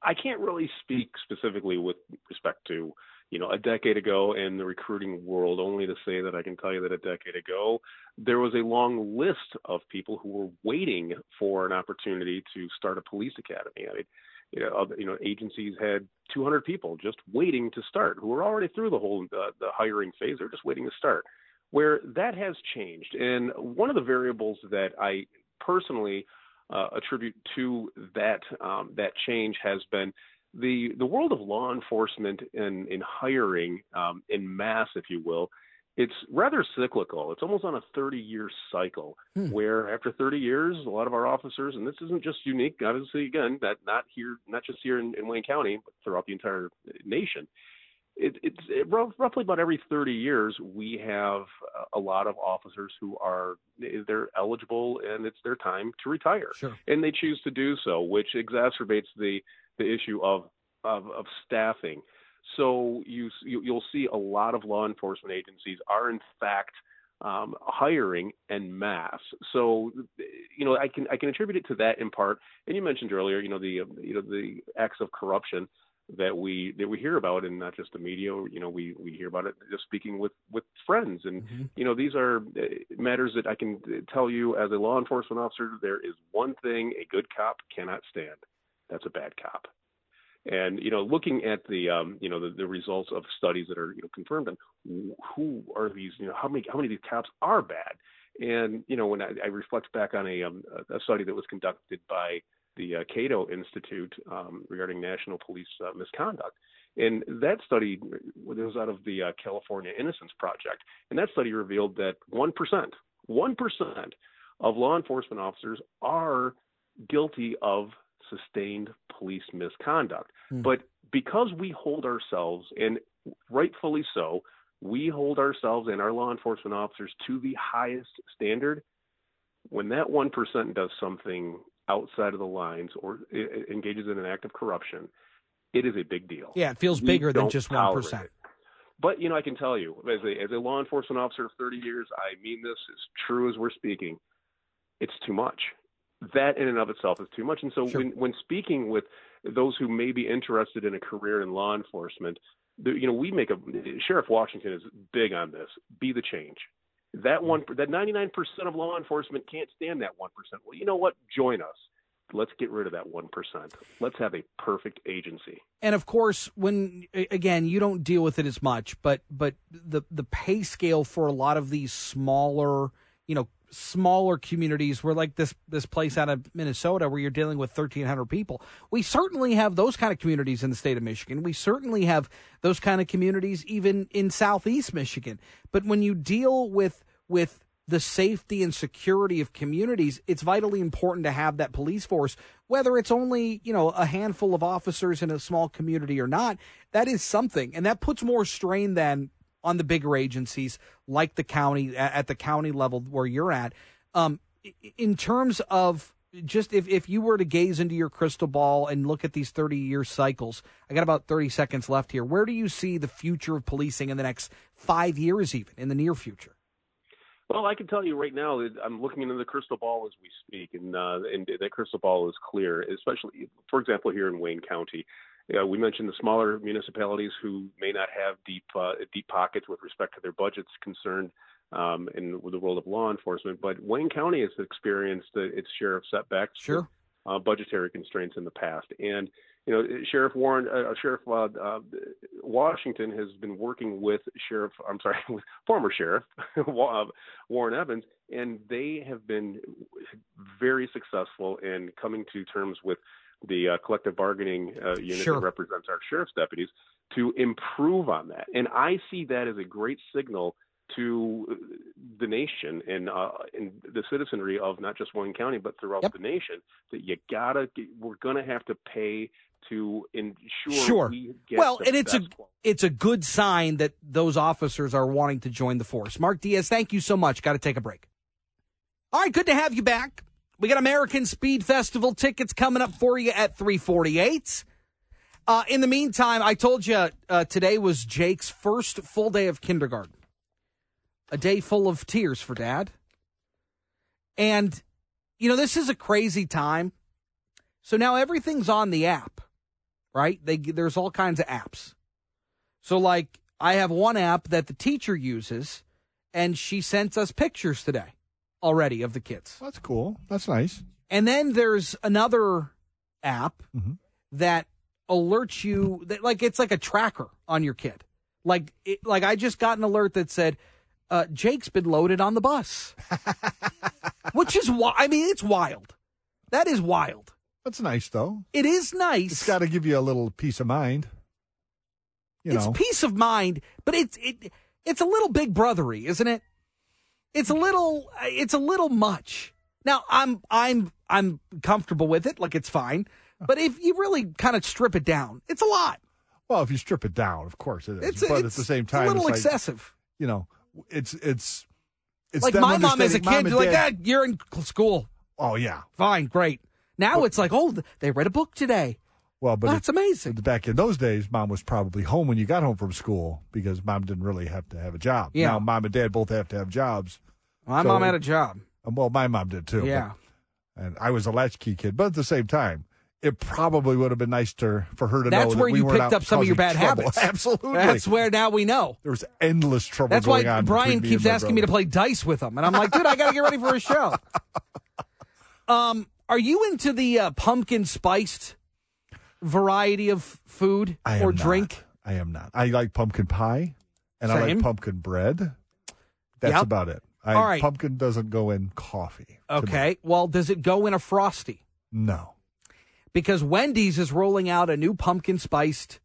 I can't really speak specifically with respect to you know a decade ago in the recruiting world only to say that I can tell you that a decade ago there was a long list of people who were waiting for an opportunity to start a police academy. I mean, you know, other, you know, agencies had 200 people just waiting to start who were already through the whole uh, the hiring phase. They're just waiting to start. Where that has changed, and one of the variables that I personally uh, attribute to that um, that change has been the the world of law enforcement in in hiring um, in mass, if you will, it's rather cyclical. It's almost on a 30 year cycle Hmm. where after 30 years, a lot of our officers, and this isn't just unique, obviously, again, that not here, not just here in, in Wayne County, but throughout the entire nation. It, it's it, rough- roughly about every 30 years, we have a lot of officers who are they're eligible and it's their time to retire Sure. and they choose to do so, which exacerbates the the issue of of, of staffing. So you, you you'll see a lot of law enforcement agencies are in fact um, hiring en masse. So you know I can I can attribute it to that in part. And you mentioned earlier, you know the um, you know the acts of corruption that we that we hear about in not just the media. You know we we hear about it just speaking with with friends. And you know these are uh, matters that I can uh, tell you as a law enforcement officer there is one thing a good cop cannot stand. That's a bad cop and you know looking at the um you know the, the results of studies that are you know confirmed on who are these you know how many how many of these cops are bad and you know when I, I reflect back on a um, a study that was conducted by the uh, Cato Institute um, regarding national police uh, misconduct. And that study was out of the uh, California Innocence Project. And that study revealed that 1%, 1% of law enforcement officers are guilty of sustained police misconduct. Hmm. But because we hold ourselves, and rightfully so, we hold ourselves and our law enforcement officers to the highest standard. When that 1% does something outside of the lines or engages in an act of corruption, it is a big deal. Yeah, it feels We bigger than just 1%. it. But you know, I can tell you, as a as a law enforcement officer of 30 years, I mean this as true as we're speaking. It's too much. That in and of itself is too much. And so Sure. when when speaking with those who may be interested in a career in law enforcement, the, you know, we make a Sheriff Washington is big on this. Be the change. That one, mm-hmm. that 99% of law enforcement can't stand that 1%. Well, you know what? Join us. Let's get rid of that 1%. Let's have a perfect agency. and of course when again you don't deal with it as much but but the the pay scale for a lot of these smaller you know smaller communities where like this this place out of Minnesota where you're dealing with 1300 people we certainly have those kind of communities in the state of Michigan we certainly have those kind of communities even in southeast Michigan but when you deal with with the safety and security of communities, it's vitally important to have that police force, whether it's only, you know, a handful of officers in a small community or not. That is something. And that puts more strain than on the bigger agencies like the county at the county level where you're at. Um, in terms of just if, if you were to gaze into your crystal ball and look at these 30 year cycles, I got about 30 seconds left here. Where do you see the future of policing in the next five years, even in the near future? Well, I can tell you right now that I'm looking into the crystal ball as we speak, and uh, and that crystal ball is clear. Especially, for example, here in Wayne County, uh, we mentioned the smaller municipalities who may not have deep uh, deep pockets with respect to their budgets concerned um, in with the role of law enforcement. But Wayne County has experienced uh, its share of setbacks, Sure. uh, budgetary constraints in the past, and you know, Sheriff Warren, uh, Sheriff uh, uh, Washington has been working with Sheriff, I'm sorry, (laughs) with former Sheriff (laughs) Warren Evans, and they have been very successful in coming to terms with the uh, collective bargaining uh, unit Sure. that represents our sheriff's deputies to improve on that. And I see that as a great signal to the nation and uh, and the citizenry of not just one County but throughout Yep. the nation that you gotta we're gonna have to pay to ensure Sure. we get Well, and it's a quality. it's a good sign that those officers are wanting to join the force. Mark Diaz, thank you so much. Got to take a break. All right, good to have you back. We got American Speed Festival tickets coming up for you at 348. Uh, in the meantime, I told you uh, today was Jake's first full day of kindergarten. A day full of tears for dad. And, you know, this is a crazy time. So now everything's on the app, right? They, there's all kinds of apps. So, like, I have one app that the teacher uses, and she sent us pictures today already of the kids. That's cool. That's nice. And then there's another app Mhm. that alerts you that like it's like a tracker on your kid. Like it, like I just got an alert that said uh, Jake's been loaded on the bus, (laughs) which is why I mean it's wild. That is wild. That's nice, though. It is nice. It's got to give you a little peace of mind. You it's know, peace of mind, but it's it it's a little big brothery, isn't it? It's a little it's a little much. Now I'm I'm I'm comfortable with it, like it's fine. But if you really kind of strip it down, it's a lot. Well, if you strip it down, of course it is. It's but it's, at the same time, it's a little it's like, excessive. you know, it's it's it's like my mom as a kid, like, dad- ah, you're in school. Oh yeah. Fine, great. Now it's like, oh, they read a book today. Well, but That's it- amazing. Back in those days, mom was probably home when you got home from school because mom didn't really have to have a job. Yeah. Now mom and dad both have to have jobs. My So- mom had a job. Um, Well, my mom did too. but- Yeah. and I was a latchkey kid, but at the same time, it probably would have been nice to for her to know That's that where we you picked up some of your bad trouble. habits. (laughs) Absolutely. That's where now we know. there was endless trouble. That's why on Brian me keeps asking me to play dice with him, and I'm like, dude, I got to get ready for a show. (laughs) Um, are you into the uh, pumpkin spiced variety of food I or am not. drink? I am not. I like pumpkin pie, and I like pumpkin bread. That's Yep. about it. I, All right. Pumpkin doesn't go in coffee. to me. Okay. Well, does it go in a frosty? No. Because Wendy's is rolling out a new pumpkin spiced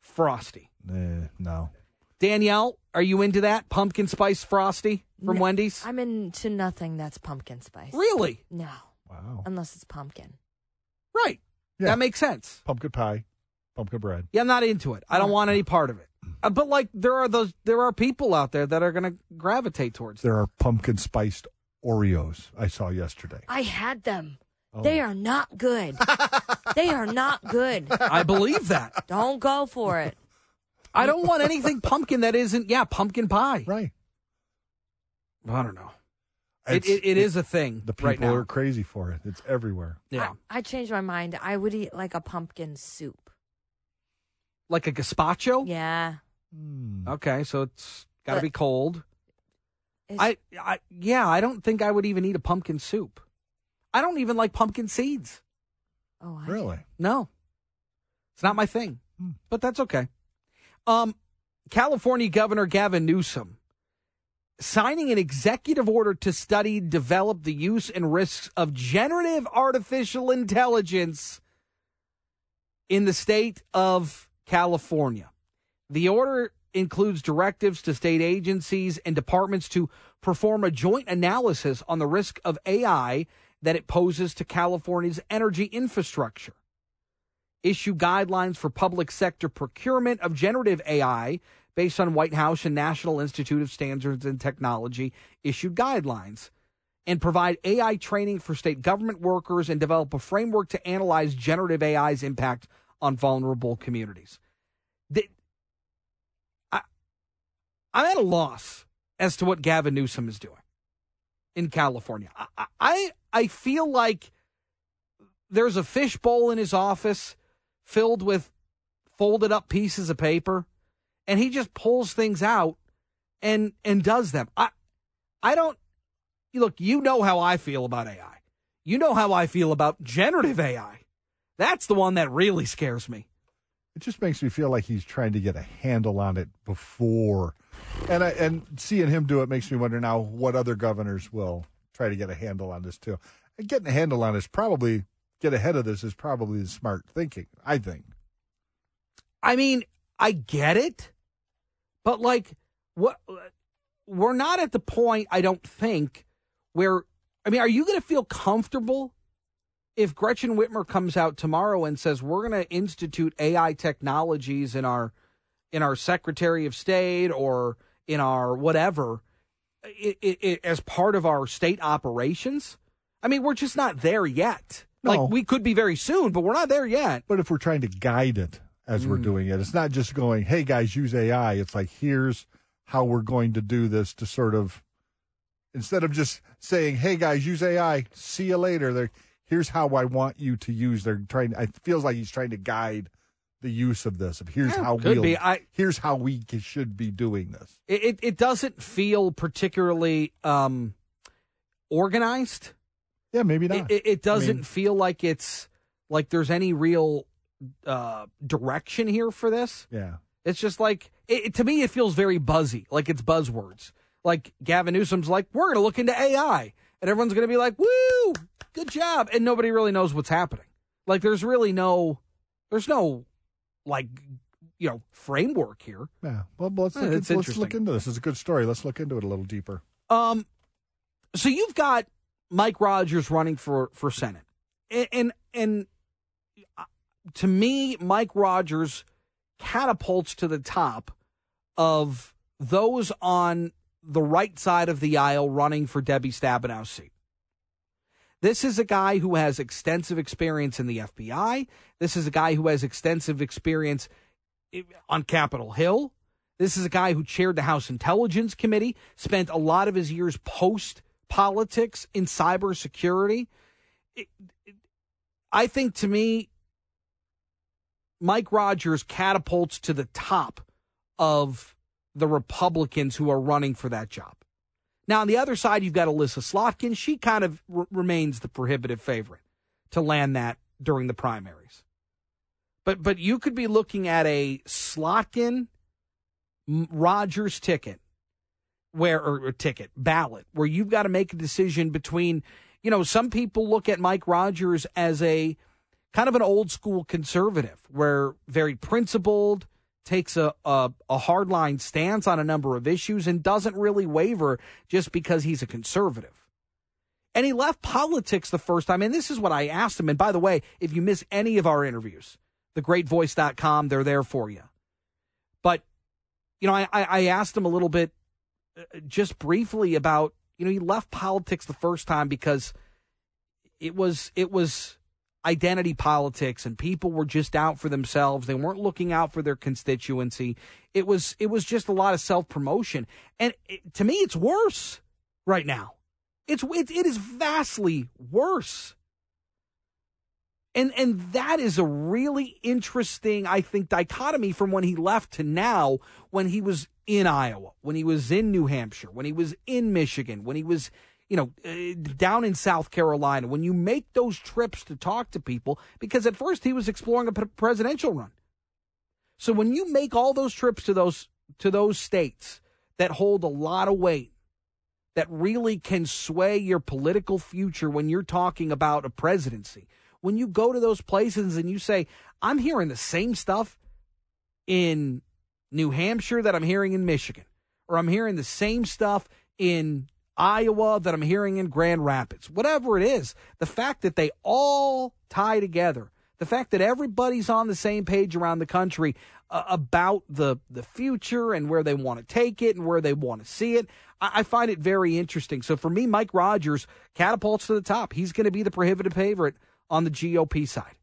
frosty. Eh, no. Danielle, are you into that pumpkin spice frosty from No, Wendy's? I'm into nothing that's pumpkin spice. Really? No. Wow. Unless it's pumpkin. Right. Yeah. That makes sense. Pumpkin pie, pumpkin bread. Yeah, I'm not into it. I don't want any part of it. Uh, but like, there are those, there are people out there that are going to gravitate towards. There are pumpkin spiced Oreos I saw yesterday. I had them. Oh. They are not good. (laughs) they are not good. I believe that. Don't go for it. I don't want anything pumpkin that isn't, yeah, pumpkin pie. Right. I don't know. It, It's- it, it is a thing The people right now. are crazy for it. It's everywhere. yeah, I changed my mind. I would eat like a pumpkin soup. like a gazpacho. Yeah. Hmm. Okay, so it's got to But- be cold. It's- I, I, yeah, I don't think I would even eat a pumpkin soup. I don't even like pumpkin seeds. oh, I Really? No, it's not my thing. Hmm. But that's okay. Um, California Governor Gavin Newsom signing an executive order to study, develop the use and risks of generative artificial intelligence in the state of California. The order includes directives to state agencies and departments to perform a joint analysis on the risk of AI that it poses to California's energy infrastructure. Issue guidelines for public sector procurement of generative AI based on White House and National Institute of Standards and Technology issued guidelines and provide AI training for state government workers and develop a framework to analyze generative AI's impact on vulnerable communities. The- I, I'm at a loss as to what Gavin Newsom is doing in California. I, I, I feel like there's a fishbowl in his office filled with folded up pieces of paper and he just pulls things out and and does them. I I don't look, you know how I feel about AI. You know how I feel about generative AI. That's the one that really scares me. It just makes me feel like he's trying to get a handle on it before, and I, and seeing him do it makes me wonder now what other governors will try to get a handle on this too. And getting a handle on this probably get ahead of this is probably the smart thinking. I think. I mean, I get it, but like, what? We're not at the point, I don't think, where. I mean, are you going to feel comfortable if Gretchen Whitmer comes out tomorrow and says we're going to institute AI technologies in our in our Secretary of State or in our whatever i i i as part of our state operations? I mean, we're just not there yet. No. Like we could be very soon, but we're not there yet. But if we're trying to guide it as we're Mm. doing it, it's not just going, "Hey guys, use AI." It's like, "Here's how we're going to do this." To sort of instead of just saying, "Hey guys, use AI." See you later. They're, here's how I want you to use. They're trying. It feels like he's trying to guide the use of this. Of here's Yeah, how could we'll, be. I- here's how we should be doing this. it, it, doesn't feel particularly um, organized. Yeah, maybe not. it, it doesn't mean- feel like it's like there's any real uh, direction here for this. yeah. It's just like it, it- to me, it feels very buzzy, like it's buzzwords. Like Gavin Newsom's like, we're going to look into AI, and everyone's going to be like, "Woo, good job," and nobody really knows what's happening. Like there's really no, there's no like you know framework here. Yeah. Well, let's look, that's let's look into this. It's a good story. Let's look into it a little deeper. Um, so you've got Mike Rogers running for for Senate, and and, and to me, Mike Rogers catapults to the top of those on the right side of the aisle running for Debbie Stabenow's seat. This is a guy who has extensive experience in the FBI. This is a guy who has extensive experience on Capitol Hill. This is a guy who chaired the House Intelligence Committee, spent a lot of his years post politics in cybersecurity. It- it- I think to me, Mike Rogers catapults to the top of the Republicans who are running for that job. Now, on the other side, you've got Elissa Slotkin. She kind of r- remains the prohibitive favorite to land that during the primaries. But but you could be looking at a Slotkin Rogers ticket where or, or ticket ballot where you've got to make a decision between you know some people look at Mike Rogers as a kind of an old school conservative where very principled takes a, a, a hardline stance on a number of issues and doesn't really waver just because he's a conservative. And he left politics the first time. And this is what I asked him. And by the way, if you miss any of our interviews, thegreatvoice.com, they're there for you. But, you know, I, I asked him a little bit uh, just briefly about, you know, he left politics the first time because it was, it was identity politics and people were just out for themselves. They weren't looking out for their constituency. It was, it was just a lot of self promotion. And it, to me, it's worse right now. It's, it, it is vastly worse. And and that is a really interesting, I think, dichotomy from when he left to now, when he was in Iowa, when he was in New Hampshire, when he was in Michigan, when he was, you know, uh, down in South Carolina. When you make those trips to talk to people, because at first he was exploring a presidential run. So when you make all those trips to those to those states that hold a lot of weight, that really can sway your political future when you're talking about a presidency. When you go to those places and you say, I'm hearing the same stuff in New Hampshire that I'm hearing in Michigan, or I'm hearing the same stuff in Iowa that I'm hearing in Grand Rapids, whatever it is, the fact that they all tie together, the fact that everybody's on the same page around the country uh, about the the future and where they want to take it and where they want to see it, I, I find it very interesting. So for me, Mike Rogers catapults to the top. He's going to be the prohibitive favorite on the GOP side.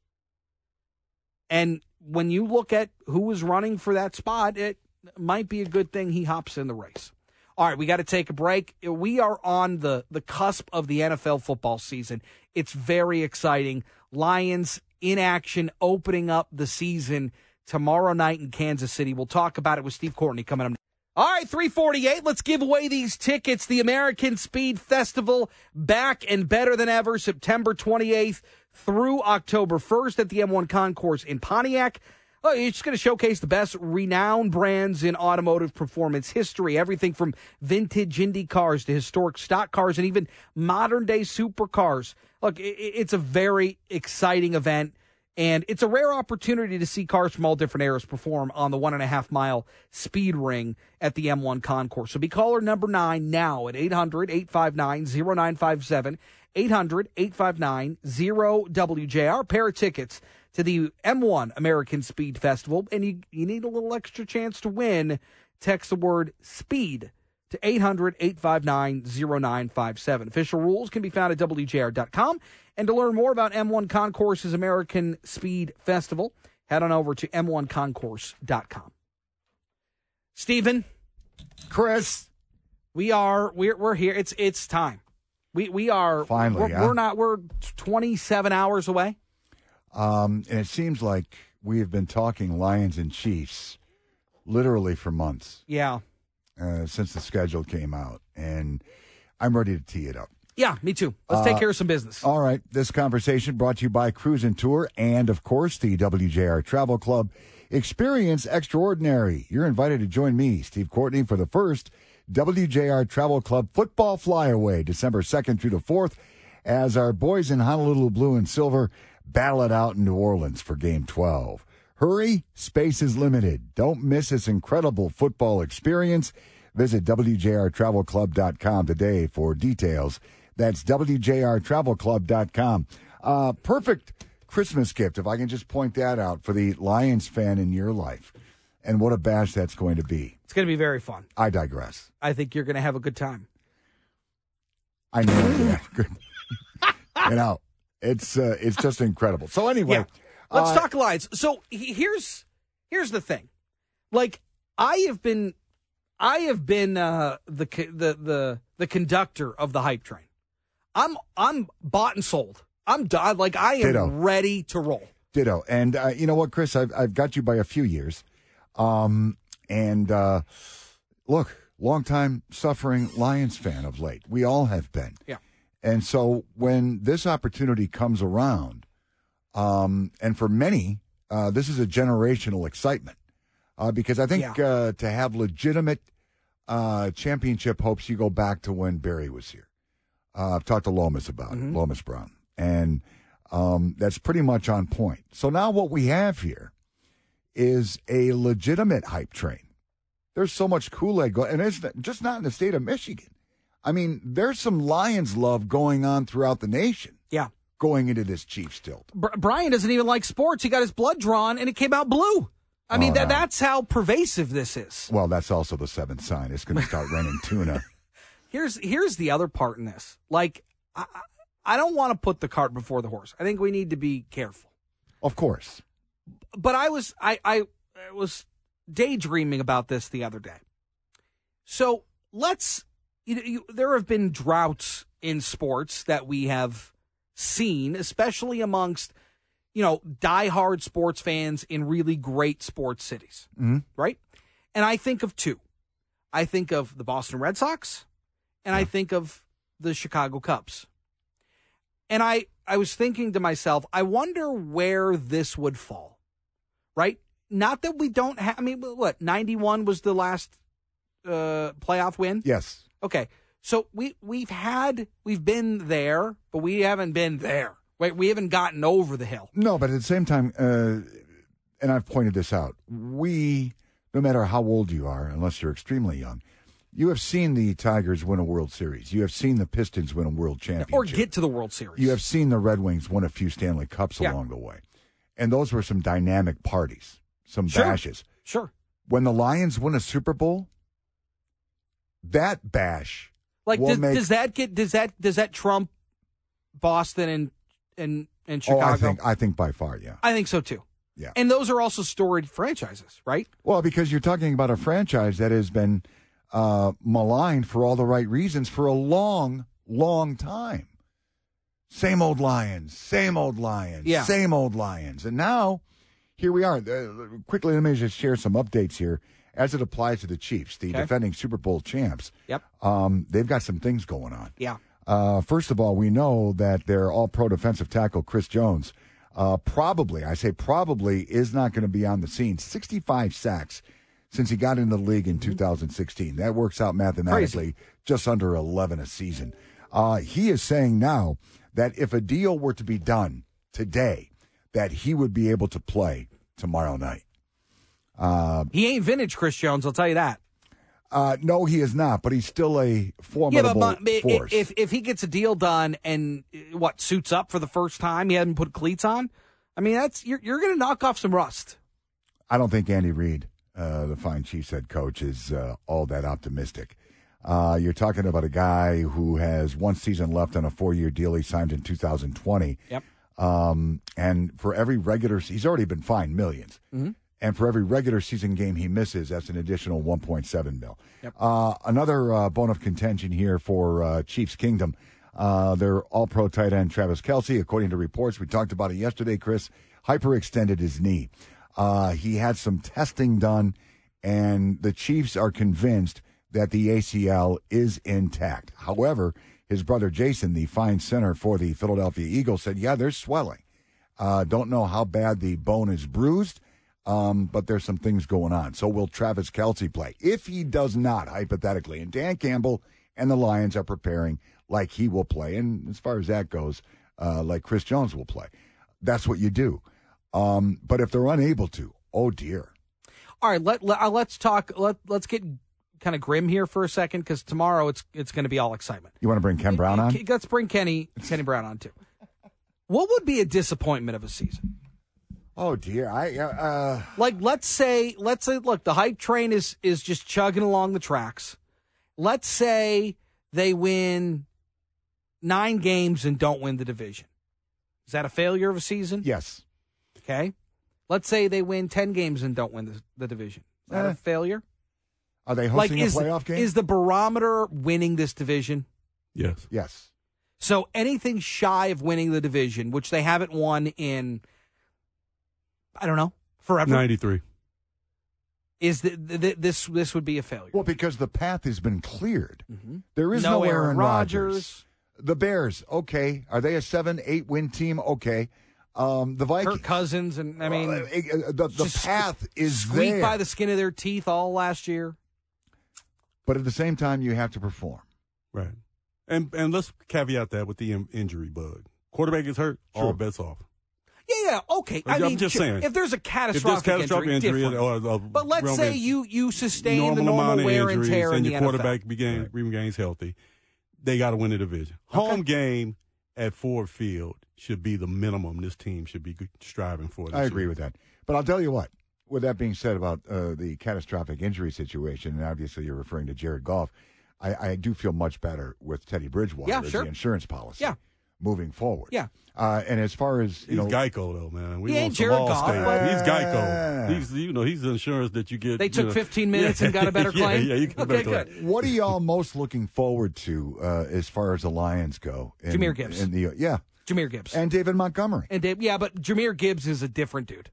And when you look at who was running for that spot, it might be a good thing he hops in the race. All right, we got to take a break. We are on the the cusp of the NFL football season. It's very exciting. Lions in action opening up the season tomorrow night in Kansas City. We'll talk about it with Steve Courtney coming up. All right, 348. Let's give away these tickets. The American Speed Festival back and better than ever, September 28th through October 1st at the M1 Concourse in Pontiac. Oh, it's going to showcase the best renowned brands in automotive performance history. Everything from vintage Indy cars to historic stock cars and even modern day supercars. Look, it's a very exciting event. And it's a rare opportunity to see cars from all different eras perform on the one and a half mile speed ring at the M1 Concourse. So be caller number nine now at 800 859 0957. 800 859 0WJR. Pair of tickets to the M1 American Speed Festival. And you, you need a little extra chance to win. Text the word speed to 800 859 0957. Official rules can be found at WJR.com. And to learn more about M1 Concourse's American Speed Festival, head on over to M1Concourse.com. Stephen, Chris, we are we're we're here. It's it's time. We we are Finally, We're, huh? we're not. We're 27 hours away. Um, and it seems like we have been talking Lions and Chiefs literally for months Yeah. uh, since the schedule came out, and I'm ready to tee it up. Yeah, me too. Let's take Uh, care of some business. All right. This conversation brought to you by Cruise and Tour and, of course, the WJR Travel Club. Experience extraordinary. You're invited to join me, Steve Courtney, for the first WJR Travel Club football flyaway, December 2nd through the 4th, as our boys in Honolulu Blue and Silver battle it out in New Orleans for Game 12. Hurry, space is limited. Don't miss this incredible football experience. Visit WJRTravelClub.com today for details. That's WJRTravelClub.com. Uh, perfect Christmas gift, if I can just point that out for the Lions fan in your life. And what a bash that's going to be. It's going to be very fun. I digress. I think you're going to have a good time. I know. yeah, good. (laughs) you know, it's uh, it's just incredible. So anyway, Yeah. Let's uh, talk Lions. So here's here's the thing. Like I have been I have been uh, the the the the conductor of the hype train. I'm I'm bought and sold. I'm done. Like I am Ditto. ready to roll. Ditto. And uh, you know what, Chris? I've I've got you by a few years. Um, and uh, look, longtime suffering Lions fan of late. We all have been. Yeah. And so when this opportunity comes around, um, and for many, uh, this is a generational excitement uh, because I think uh, to have legitimate uh, championship hopes, you go back to when Barry was here. Uh, I've talked to Lomas about it, Lomas Brown, and um, that's pretty much on point. So now what we have here is a legitimate hype train. There's so much Kool Aid going, and it's just not in the state of Michigan. I mean, there's some Lions love going on throughout the nation. Yeah. Going into this Chiefs tilt. Br- Brian doesn't even like sports. He got his blood drawn and it came out blue. I mean Oh, that that's how pervasive this is. Well, that's also the seventh sign. It's going to start raining (laughs) tuna. Here's here's the other part in this. Like I, I- don't want to put the cart before the horse. I think we need to be careful. Of course. but I was I I was daydreaming about this the other day. So let's you, you, there have been droughts in sports that we have seen, especially amongst you know diehard sports fans in really great sports cities, hmm right? And I think of two. I think of the Boston Red Sox, and I think of the Chicago Cubs. And I I was thinking to myself, I wonder where this would fall. Right? Not that we don't have I mean what, 91 was the last uh playoff win? Yes. Okay. So we we've had we've been there, but we haven't been there. Wait, we haven't gotten over the hill. No, but at the same time, uh, and I've pointed this out, we, no matter how old you are, unless you're extremely young, you have seen the Tigers win a World Series. You have seen the Pistons win a World Championship. Or get to the World Series. You have seen the Red Wings win a few Stanley Cups Yeah. along the way. And those were some dynamic parties, some Sure. bashes. Sure. When the Lions win a Super Bowl, that bash Like does, make does that get does that does that trump Boston and and and Chicago? Oh, I think I think by far, yeah. I think so too. Yeah. And those are also storied franchises, right? Well, because you're talking about a franchise that has been uh, maligned for all the right reasons for a long, long time. Same old Lions, same old Lions, Yeah. same old Lions. And now, here we are. Uh, quickly, let me just share some updates here as it applies to the Chiefs, the Okay. defending Super Bowl champs. Yep. Um, they've got some things going on. Yeah. Uh, first of all, we know that their all pro defensive tackle, Chris Jones, uh, probably, I say probably, is not going to be on the scene. 65 sacks since he got into the league in 2016. That works out mathematically just under 11 a season. Uh, he is saying now that if a deal were to be done today, that he would be able to play tomorrow night. Uh, He ain't vintage Chris Jones, I'll tell you that. uh, no, he is not, but he's still a Yeah, formidable but, but force. if if he gets a deal done and uh, what suits up for the first time, he hasn't put cleats on. I mean, that's you're you're going to knock off some rust. I don't think Andy Reid, uh, the fine Chiefs head coach, is uh, all that optimistic. Uh, you're talking about a guy who has one season left on a four year deal he signed in 2020. Yep. Um, and for every regular, he's already been fined 1000000s Mhm. And for every regular season game he misses, that's an additional 1.7 mil. Yep. Uh, another uh, bone of contention here for uh, Chiefs Kingdom. Uh, their all pro tight end, Travis Kelce, according to reports, we talked about it yesterday, Chris, hyperextended his knee. Uh, he had some testing done, and the Chiefs are convinced that the ACL is intact. However, his brother Jason, the fine center for the Philadelphia Eagles, said, Yeah, there's swelling. Uh, don't know how bad the bone is bruised, um, but there's some things going on. So will Travis Kelce play? If he does not, hypothetically, and Dan Campbell and the Lions are preparing like he will play, and as far as that goes, uh, like Chris Jones will play. That's what you do. Um, but if they're unable to, oh dear. All right, let, let uh, let's talk. Let let's get kind of grim here for a second because tomorrow it's it's going to be all excitement. You want to bring Ken Brown on? Let's bring Kenny Kenny Brown on too. What would be a disappointment of a season? Oh dear, I uh, like let's say let's say look the hype train is is just chugging along the tracks. Let's say they win nine games and don't win the division. Is that a failure of a season? Yes. Okay. Let's say they win ten games and don't win the, the division. Is that Eh. a failure? Are they Like hosting is a playoff game? is the barometer winning this division? Yes. yes. So anything shy of winning the division, which they haven't won in, I don't know, forever, 93. is the, the, this this would be a failure. Well, because the path has been cleared. There is Mm-hmm. No no, Aaron Aaron Rodgers. Rodgers. The Bears, okay. Are they a seven, eight win team? Okay. Um, the Vikings. Kirk Cousins, and I mean, Uh, uh, the, the path is squeaked there. by the skin of their teeth all last year. but at the same time, you have to perform. Right. And and let's caveat that with the in- injury bug. Quarterback gets hurt, all Sure. bets off. Yeah, yeah, okay. I I'm mean, just saying. if there's a If catastrophic, there's catastrophic injury, different. or, or but let's realm say you you sustain the normal amount normal wear and injuries tear in and the your NFL. quarterback began, remains healthy, they got to win the division. Home game at Ford Field should be the minimum this team should be striving for. This I agree year. with that. But I'll tell you what, with that being said about uh, the catastrophic injury situation, and obviously you're referring to Jared Goff, I, I do feel much better with Teddy Bridgewater Yeah, as the insurance policy Yeah. Moving forward. Yeah. Uh, and as far as, you He's know, Geico though, man. We He want ain't some Jared Allstate. Goff, but- He's. Geico. He's you know he's the insurance that you get. They you took know. 15 (laughs) minutes and got a better (laughs) Yeah, claim? Yeah, you get a Okay, better good. claim. what are y'all most looking forward to uh, as far as the Lions go? in- Jahmyr Gibbs. in the, yeah. Jahmyr Gibbs And David Montgomery. and Dave, yeah, but Jahmyr Gibbs is a different dude.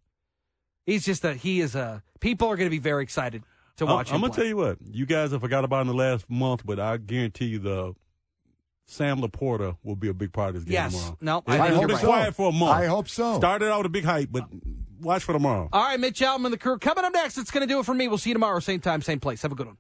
He's just a he is a people are going to be very excited to I'm, watch I'm gonna play. tell you what you guys have forgot about in the last month, but I guarantee you the Sam LaPorta will be a big part of this game Yes. tomorrow. No, I It's think been right. quiet for a month. I hope so. Started out with a big hype, but watch for tomorrow. All right, Mitch Albom and the crew coming up next. It's going to do it for me. We'll see you tomorrow, same time, same place. Have a good one.